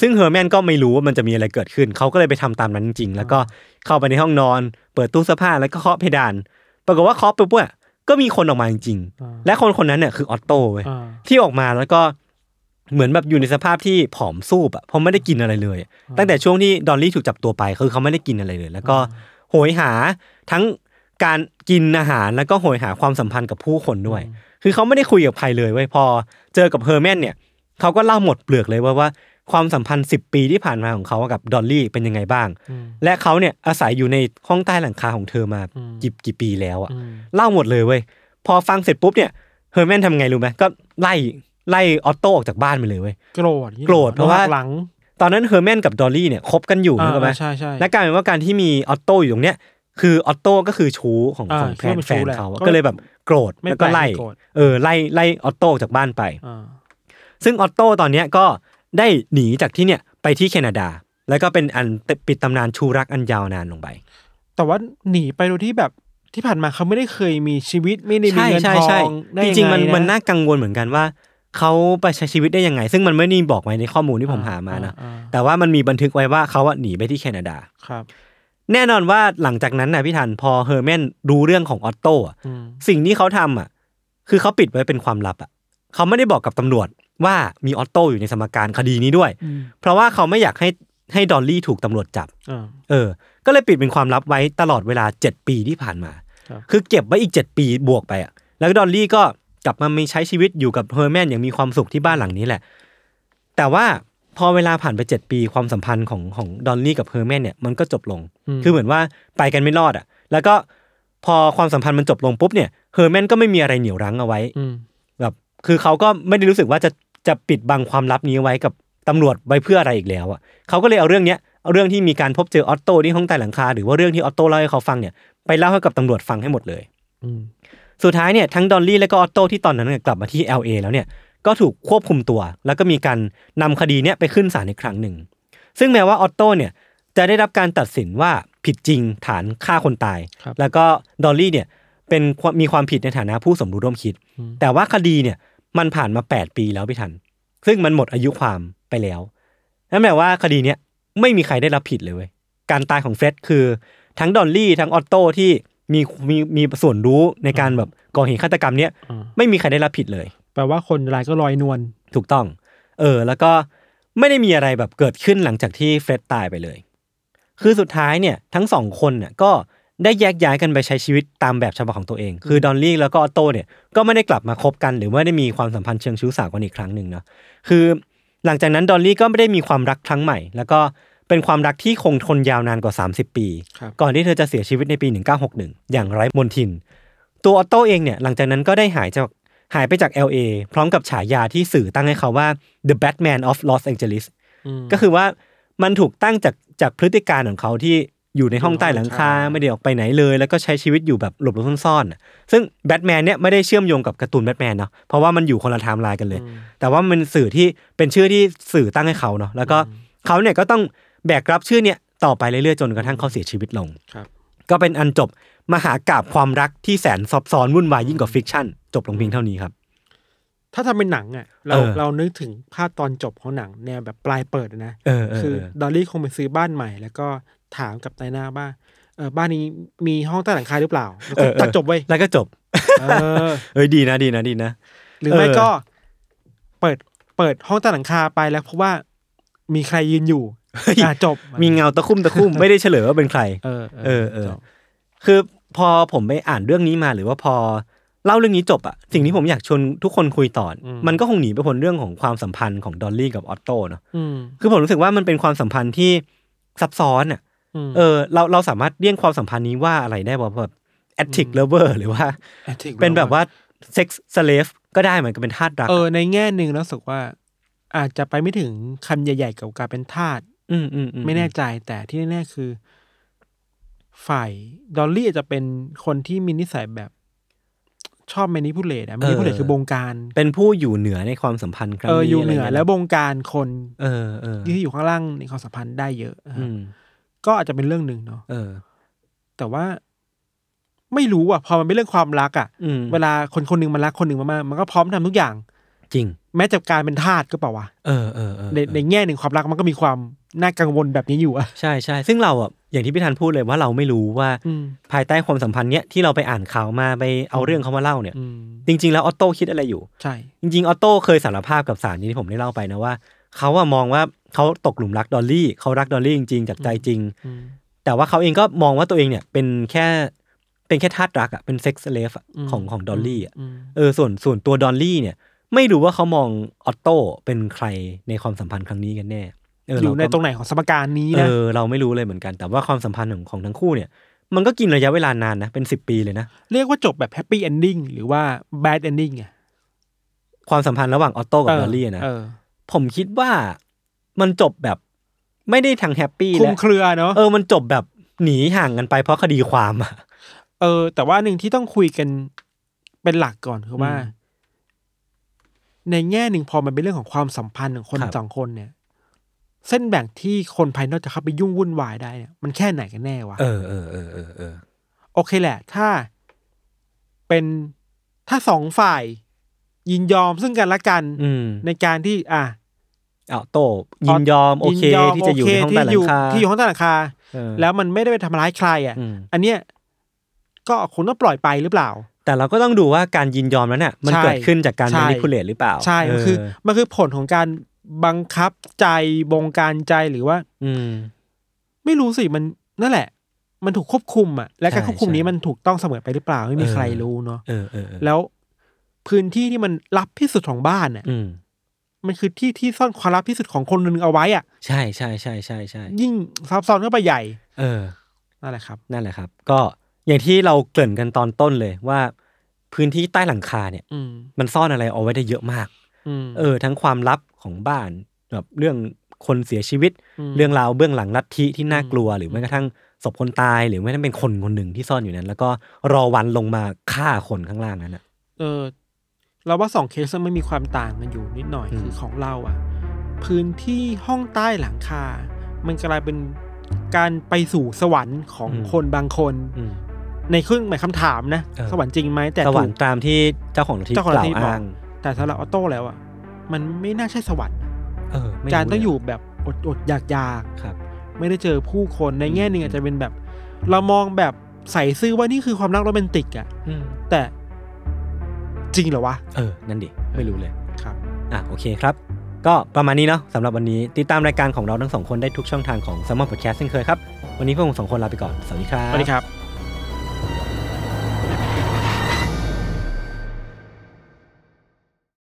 ซึ่งเฮอร์แมนก็ไม่รู้ว่ามันจะมีอะไรเกิดขึ้น เขาก็เลยไปทำตามนั้นจริงๆแล้วก็เข้าไปในห้องนอน เปิดตู้เสื้อผ้าแล้วก็เคาะเพดาน ปรากฏว่าเคาะปุ๊บเนี่ยก็มีคนออกมาจริงอ่าๆและคนคนนั้นเนี่ยคือออตโต้เว้ยอ่าที่ออกมาแล้วก็เหมือนแบบอยู่ในสภาพที่ผอมซูบอะเพราะไม่ได้กินอะไรเลย ตั้งแต่ช่วงที่ดอลลี่ถูกจับตัวไปคือเขาไม่ได้กินอะไรเลย แล้วก็โหยหาทั้งการกินอาหารแล้วก็โหยหาความสัมพันธ์กับผู้คนด้วย คือเขาไม่ได้คุยกับใครเลยเว้ยพอ เจอกับเฮอร์แมนเนี่ยเขาก็เล่าหมดเปลือกเลยว่าว่าความสัมพันธ์ 10 ปีที่ผ่านมาของเขากับดอลลี่เป็นยังไงบ้างอืมและเขาเนี่ยอาศัยอยู่ในห้องใต้หลังคาของเธอมาอืมกี่กี่ปีแล้วอะอืมเล่าหมดเลยเว้ยพอฟังเสร็จปุ๊บเนี่ยเฮอร์แมนทำไงรู้ไหมก็ไล่ไล่ออตโต้ออกจากบ้านไปเลยเว้ยโกรธโกรธเพราะว่าหักหลังตอนนั้นเฮอร์แมนกับดอลลี่เนี่ยคบกันอยู่อ่านึกออกไหมใช่ใช่และกลายเป็นว่าการที่มีออตโต้อยู่ตรงเนี้ยคือออตโต้ก็คือชู้ของอ่าของแฟคิดนว่าเป็นแฟชู้นแหละเขาอะก็ก็เลยแบบ โกรธไม่แล้วก็แปลกไล่ที่โกรธเออไล่ไล่ออตโต้จากบ้านไปอ่าซึ่งออตโต้ตอนเนี้ยก็ได้หนีจากที่เนี่ยไปที่แคนาดา แล้วก็เป็นอันปิดตำนานชู้รักอันยาวนานลงไป แต่ว่าหนีไปโดยที่แบบที่ผ่านมาเขาไม่ได้เคยมีชีวิตไม่ได้มีใช่เงินใช่ทอใช่งได้จยังไงริงๆมันนะมันน่ากังวลเหมือนกันว่าเขาไปใช้ชีวิตได้ยังไง ซึ่งมันไม่ได้บอกไว้ในข้อมูลที่ผมหามานะอ่าแต่ว่ามันมีบันทึกไว้ว่าเขาอะหนีไปที่แคนาดาครับ แน่นอนว่าหลังจากนั้นนะพี่ทันพอเฮอร์แมนรู้เรื่องของออตโต้อะอืมสิ่งที่เขาทำอะ คือเขาปิดไว้เป็นความลับอะเขาไม่ได้บอกกับตำรวจว่ามีออตโต้อยู่ในสมการคดีนี้ด้วยอืมเพราะว่าเขาไม่อยากให้ให้ดอลลี่ถูกตำรวจจับอ่าเออ ก็เลยปิดเป็นความลับไว้ตลอดเวลา7ปีที่ผ่านมาครับคือเก็บไว้อีก7ปีบวกไปอะ แล้วดอลลี่ก็กลับมามีใช้ชีวิตอยู่กับเฮอร์แมนอย่างมีความสุขที่บ้านหลังนี้แหละ แต่ว่า พอเวลาผ่านไป 7 ปีความสัมพันธ์ของของดอลลี่กับเฮอร์แมนเนี่ยมันก็จบลง คือเหมือนว่าไปกันไม่รอดอะ แล้วก็พอความสัมพันธ์มันจบลงปุ๊บเนี่ยเฮอร์แมนก็ไม่มีอะไรเหนี่ยวรั้งเอาไว้อืมแบบคือเขาก็ไม่ได้รู้สึกว่าจะจะปิดบังความลับนี้ไว้กับตำรวจไว้เพื่ออะไรอีกแล้วอะเขาก็เลยเอาเรื่องเนี้ยเอาเรื่องที่มีการพบเจอออตโต้ที่ห้องใต้หลังคาหรือว่าเรื่องที่ออตโต้เล่าให้เขาฟังเนี่ยไปเล่าให้กับตำรวจฟังให้หมดเลยอืมสุดท้ายเนี่ยทั้งดอลลี่และก็ออตโต้ที่ตอนนั้นเนี่ยกลับมาที่ LA แล้วเนี่ย ก็ถูกควบคุมตัว แล้วก็มีการนำคดีเนี้ยไปขึ้นศาลอีกครั้งหนึ่ง ซึ่งแม้ว่าออตโต้เนี่ยจะได้รับการตัดสินว่าผิดจริงฐานฆ่าคนตายครับแล้วก็ดอลลี่เนี่ยเป็นความมีความผิดในฐานะผู้สมรู้ร่วมคิด แต่ว่าคดีเนี่ยมันผ่านมา 8 ปีแล้วพี่ทัน ซึ่งมันหมดอายุความไปแล้วนั่นแปลว่าคดีเนี้ยไม่มีใครได้รับผิดเลยเว้ยการตายของเฟร็ดคือ ทั้งดอลลี่ทั้งออตโต้ที่มีมีมีส่วนรู้ในการแบบก่อเหตุฆาตกรรมเนี้ยอ่าไม่มีใครได้รับผิดเลย แปลว่าคนร้ายก็ลอยนวลถูกต้อง เออ แล้วก็ไม่ได้มีอะไรแบบเกิดขึ้นหลังจากที่เฟร็ดตายไปเลย คือสุดท้ายเนี่ยทั้งสองคนเนี่ยก็ได้แยกย้ายกันไปใช้ชีวิตตามแบบฉบับของตัวเอง คือดอนลี่แล้วก็ออตโต้เนี่ยก็ไม่ได้กลับมาคบกันหรือว่าได้มีความสัมพันธ์เชิงชู้สาวกันอีกครั้งหนึ่งเนาะ คือหลังจากนั้นดอลลี่ก็ไม่ได้มีความรักครั้งใหม่ แล้วก็เป็นความรักที่คงทนยาวนานกว่า 30 ปีครับก่อนที่เธอจะเสียชีวิ t ในปี 1961 อย่างไร้มนทิน ตัวออตโต้เองเนี่ยหลังจากนั้นก็ได้หายจาก หายไปจาก LA พร้อมกับฉายาที่สื่อตั้งให้เขาว่า The Batman of Los Angeles ก็คือว่ามันถูกตั้งจากจากพฤติการณ์ของเขาที่อยู่ในห้องใต้หลังคาไม่ได้ออกไปไหนเลย แล้วก็ใช้ชีวิตอยู่แบบหลบหลบซ่อนๆน่ะซึ่งแบทแมนเนี่ยไม่ได้เชื่อมโยงกับการ์ตูนแบทแมนเนาะเพราะว่ามันอยู่คนละไทม์ไลน์กันเลย แต่ว่ามันสื่อที่เป็นชื่อที่สื่อตั้งให้เขาเนาะแล้วก็เขาเนี่ยก็ต้องแบกรับชื่อเนี่ยต่อไปเรื่อยๆจนกระทั่งเขาเสียชีวิตลงครับก็เป็นอันจบ มหากาพย์ความรักที่แสนซับซ้อนวุ่นวายยิ่งกว่า fiction จบลงเพียงเท่านี้ครับ ถ้าทำเป็นหนังอะเราเออเรานึกถึงภาพตอนจบของหนังแนวแบบปลายเปิดอะนะเออเออคือเออ ดอลลี่คงไปซื้อบ้านใหม่ แล้วก็ถามกับนายหน้าบ้านเออบ้านนี้มีห้องใต้หลังคาหรือเปล่าแล้วก็ตัดจบเว้ยแล้วก็จบ เออ เอ้ยดีนะดีนะดีนะ หรือไม่เออก็เปิดเปิดห้องใต้หลังคาไปแล้วเพราะว่ามีใครยืนอยู่อะจบมีเงาตะคุ่มตะคุ่มไม่ได้เฉลยว่าเป็นใคร เออเออเออ จบ คือพอผมไปอ่านเรื่องนี้มาหรือว่าพอเล่าเรื่องนี้จบอะสิ่งที่ผมอยากชวนทุกคนคุยต่ออมันก็คงหนีไม่พ้นเรื่องของความสัมพันธ์ของดอลลี่กับออตโต้เนาะอืมคือผมรู้สึกว่ามันเป็นความสัมพันธ์ที่ซับซ้อนอะมเออ เราเราสามารถเรียกความสัมพันธ์นี้ว่าอะไรได้ว่าแบบแอ t ติกเลเวอร์หรือว่า Ethic เป็นแบบว่า sex slaveก็ได้เหมือนกับเป็นทาสรักเออในแง่หนึ่งแล้วรู้สึกว่า อาจจะไปไม่ถึงคำใหญ่ๆกับการเป็นทาสอืมอืมอืไม่แน่ใจแต่ที่แน่ๆคือ ฝ่ายดอลลี่อาจจะเป็นคนที่มีนิสัยแบบชอบ manipulate อะ manipulate คือบงการ เป็นผู้อยู่เหนือในความสัมพันธ์ครั้งเออนี้อยู่เหนือะไรงี้แล้วบงการคนเออเออที่อยู่ข้างล่างในความสัมพันธ์ได้เยอะอืมก็อาจจะเป็นเรื่องหนึ่งเนาะเออแต่ว่า ไม่รู้อะ พอมันเป็นเรื่องความรักอะอืมเวลาคนคนหนึ่งมันรักคนหนึ่งมากๆมันก็พร้อมทำทุกอย่าง จริง แม้กระทั่งการเป็นทาสหรือเปล่าวะเออเออเออในในแง่หนึ่งความรักมันก็มีความน่ากังวลแบบนี้อยู่อะใช่ใช่ซึ่งเราอะ อย่างที่พี่ธันพูดเลยว่าเราไม่รู้ว่าอืมภายใต้ความสัมพันธ์เนี้ยที่เราไปอ่านข่าวมาไปเอาเรื่องเขามาเล่าเนี่ยอืมจริง ๆ แล้วออตโต้คิดอะไรอยู่ใช่จริงๆออโต้เคยสารภาพกับศาลนี้ที่ผมได้เล่าไปนะว่าเขาอะมองว่าเขาตกหลุมรักดอลลี่เขารักดอลลี่จริงๆจากใจจริงอืมแต่ว่าเขาเองก็มองว่าตัวเองเนี่ยเป็นแค่เป็นแค่ทาสรักอะเป็น sex slave อืมของของดอลลี่อะมเออส่วนส่วนตัวดอลลี่เนี่ย ไม่รู้ว่าเขามองออตโต้เป็นใครในความสัมพันธ์ครั้งนี้กันแน่เอยู่ในเาก็ตรงไหนของสมการนี้เอนะอเราไม่รู้เลยเหมือนกัน แต่ว่าความสัมพันธ์ของของทั้งคู่เนี่ย มันก็กินระยะเวลานานนะ เป็นสิบปีเลยนะ เรียกว่าจบแบบ happy ending หรือว่า bad ending ไงความสัมพันธ์ระหว่างออตโต้กับดอลลี่อะนะเออผมคิดว่ามันจบแบบไม่ได้ทางแฮปปี้คลุมและเครือเนาะเออมันจบแบบหนีห่างกันไปเพราะคดีความอะเออ แต่ว่าหนึ่งที่ต้องคุยกันเป็นหลักก่อนคือว่าอืมในแง่หนึ่งพอมันเป็นเรื่องของความสัมพันธ์ของคนครับสองคนเนี่ย เส้นแบ่งที่คนภายนอกจะเข้าไปยุ่งวุ่นวายได้เนี่ยมันแค่ไหนกันแน่วะเออเออเออเออเออโอเคแหละ ถ้าเป็นถ้าสองฝ่ายยินยอมซึ่งกันและกันอืมในการที่ อะเอาโตยินยอมโอเคยินยอมที่จะอยู่ในห้องใต้หลัที่งคา ที่อยู่ห้องใต้หลังคา เออ แล้วมันไม่ได้ไปทำร้ายใครอะ อืม อันเนี้ยก็คงต้องปล่อยไปหรือเปล่า แต่เราก็ต้องดูว่าการยินยอมนั้นเนี่ยมันใช่เกิดขึ้นจากการใช่ มานิพุเลตหรือเปล่าใช่มันคือเมันคือผลของการ บังคับใจบงการใจหรือว่า อืม ไม่รู้สิมันนั่นแหละ มันถูกควบคุมอะ และการใช่ควบคุมนี้ใช่มันถูกต้องเสมอไปหรือเปล่าไม่มีเออใครรู้เนาะเออเออเออแล้วพื้นที่ที่มันลับที่สุดของบ้านอะอืมมันคือที่ที่ซ่อนความลับที่สุดของคนหนึ่งเอาไว้อะ ใช่ใช่ใช่ใช่ใช่ยิ่งซับซ้อนเข้าไปใหญ่ เออนั่นแหละครับ นั่นแหละครับ ก็อย่างที่เราเกริ่นกันตอนต้นเลยว่า พื้นที่ใต้หลังคาเนี่ยอืมมันซ่อนอะไรเอาไว้ได้เยอะมากอืมเออ ทั้งความลับ ของบ้านแบบเรื่องคนเสียชีวิตอืมเรื่องราวเบื้องหลังลัทธิที่น่ากลัว หรือแม้กระทั่งศพคนตายหรือแม้กระทั่งเป็นคนคนหนึ่งที่ซ่อนอยู่นั้น แล้วก็รอวันลงมาฆ่าคนข้างล่างนั้นอะเออ เราว่าสองเคสมันมีความต่างกันอยู่นิดหน่อยอืมคือของเราอะ พื้นที่ห้องใต้หลังคา มันกลายเป็นการไปสู่สวรรค์ของคนบางคนอืมในเครื่องหมายคำถามนะเออสวรรค์จริงไหมแต่สวรถูรกค์ตามที่เจ้าของลัทธิเจ้าของกลัทล่าวธิบอกอ้าง แต่สำหรับออโต้แล้วอะ มันไม่น่าใช่สวรรค์เออไม่การรู้ต้องเลอยู่แบบอดอดอยากอยากครับๆไม่ได้เจอผู้คนในแง่หนึ่งอาจจะเป็นแบบ เรามองแบบใส่ซื่อว่านี่คือความรักโรแมนติกอะอืมแต่จริงเหรอวะ เออ นั่นดิ ไม่รู้เลยครับ อะ โอเคครับ ก็ประมาณนี้เนาะสำหรับวันนี้ ติดตามรายการของเราทั้งสองคนได้ทุกช่องทางของ s ซ m m o n Podcast เช่นเคยครับ วันนี้พวกผมสองคนลาไปก่อน สวัสดีครับ สวัสดีครับ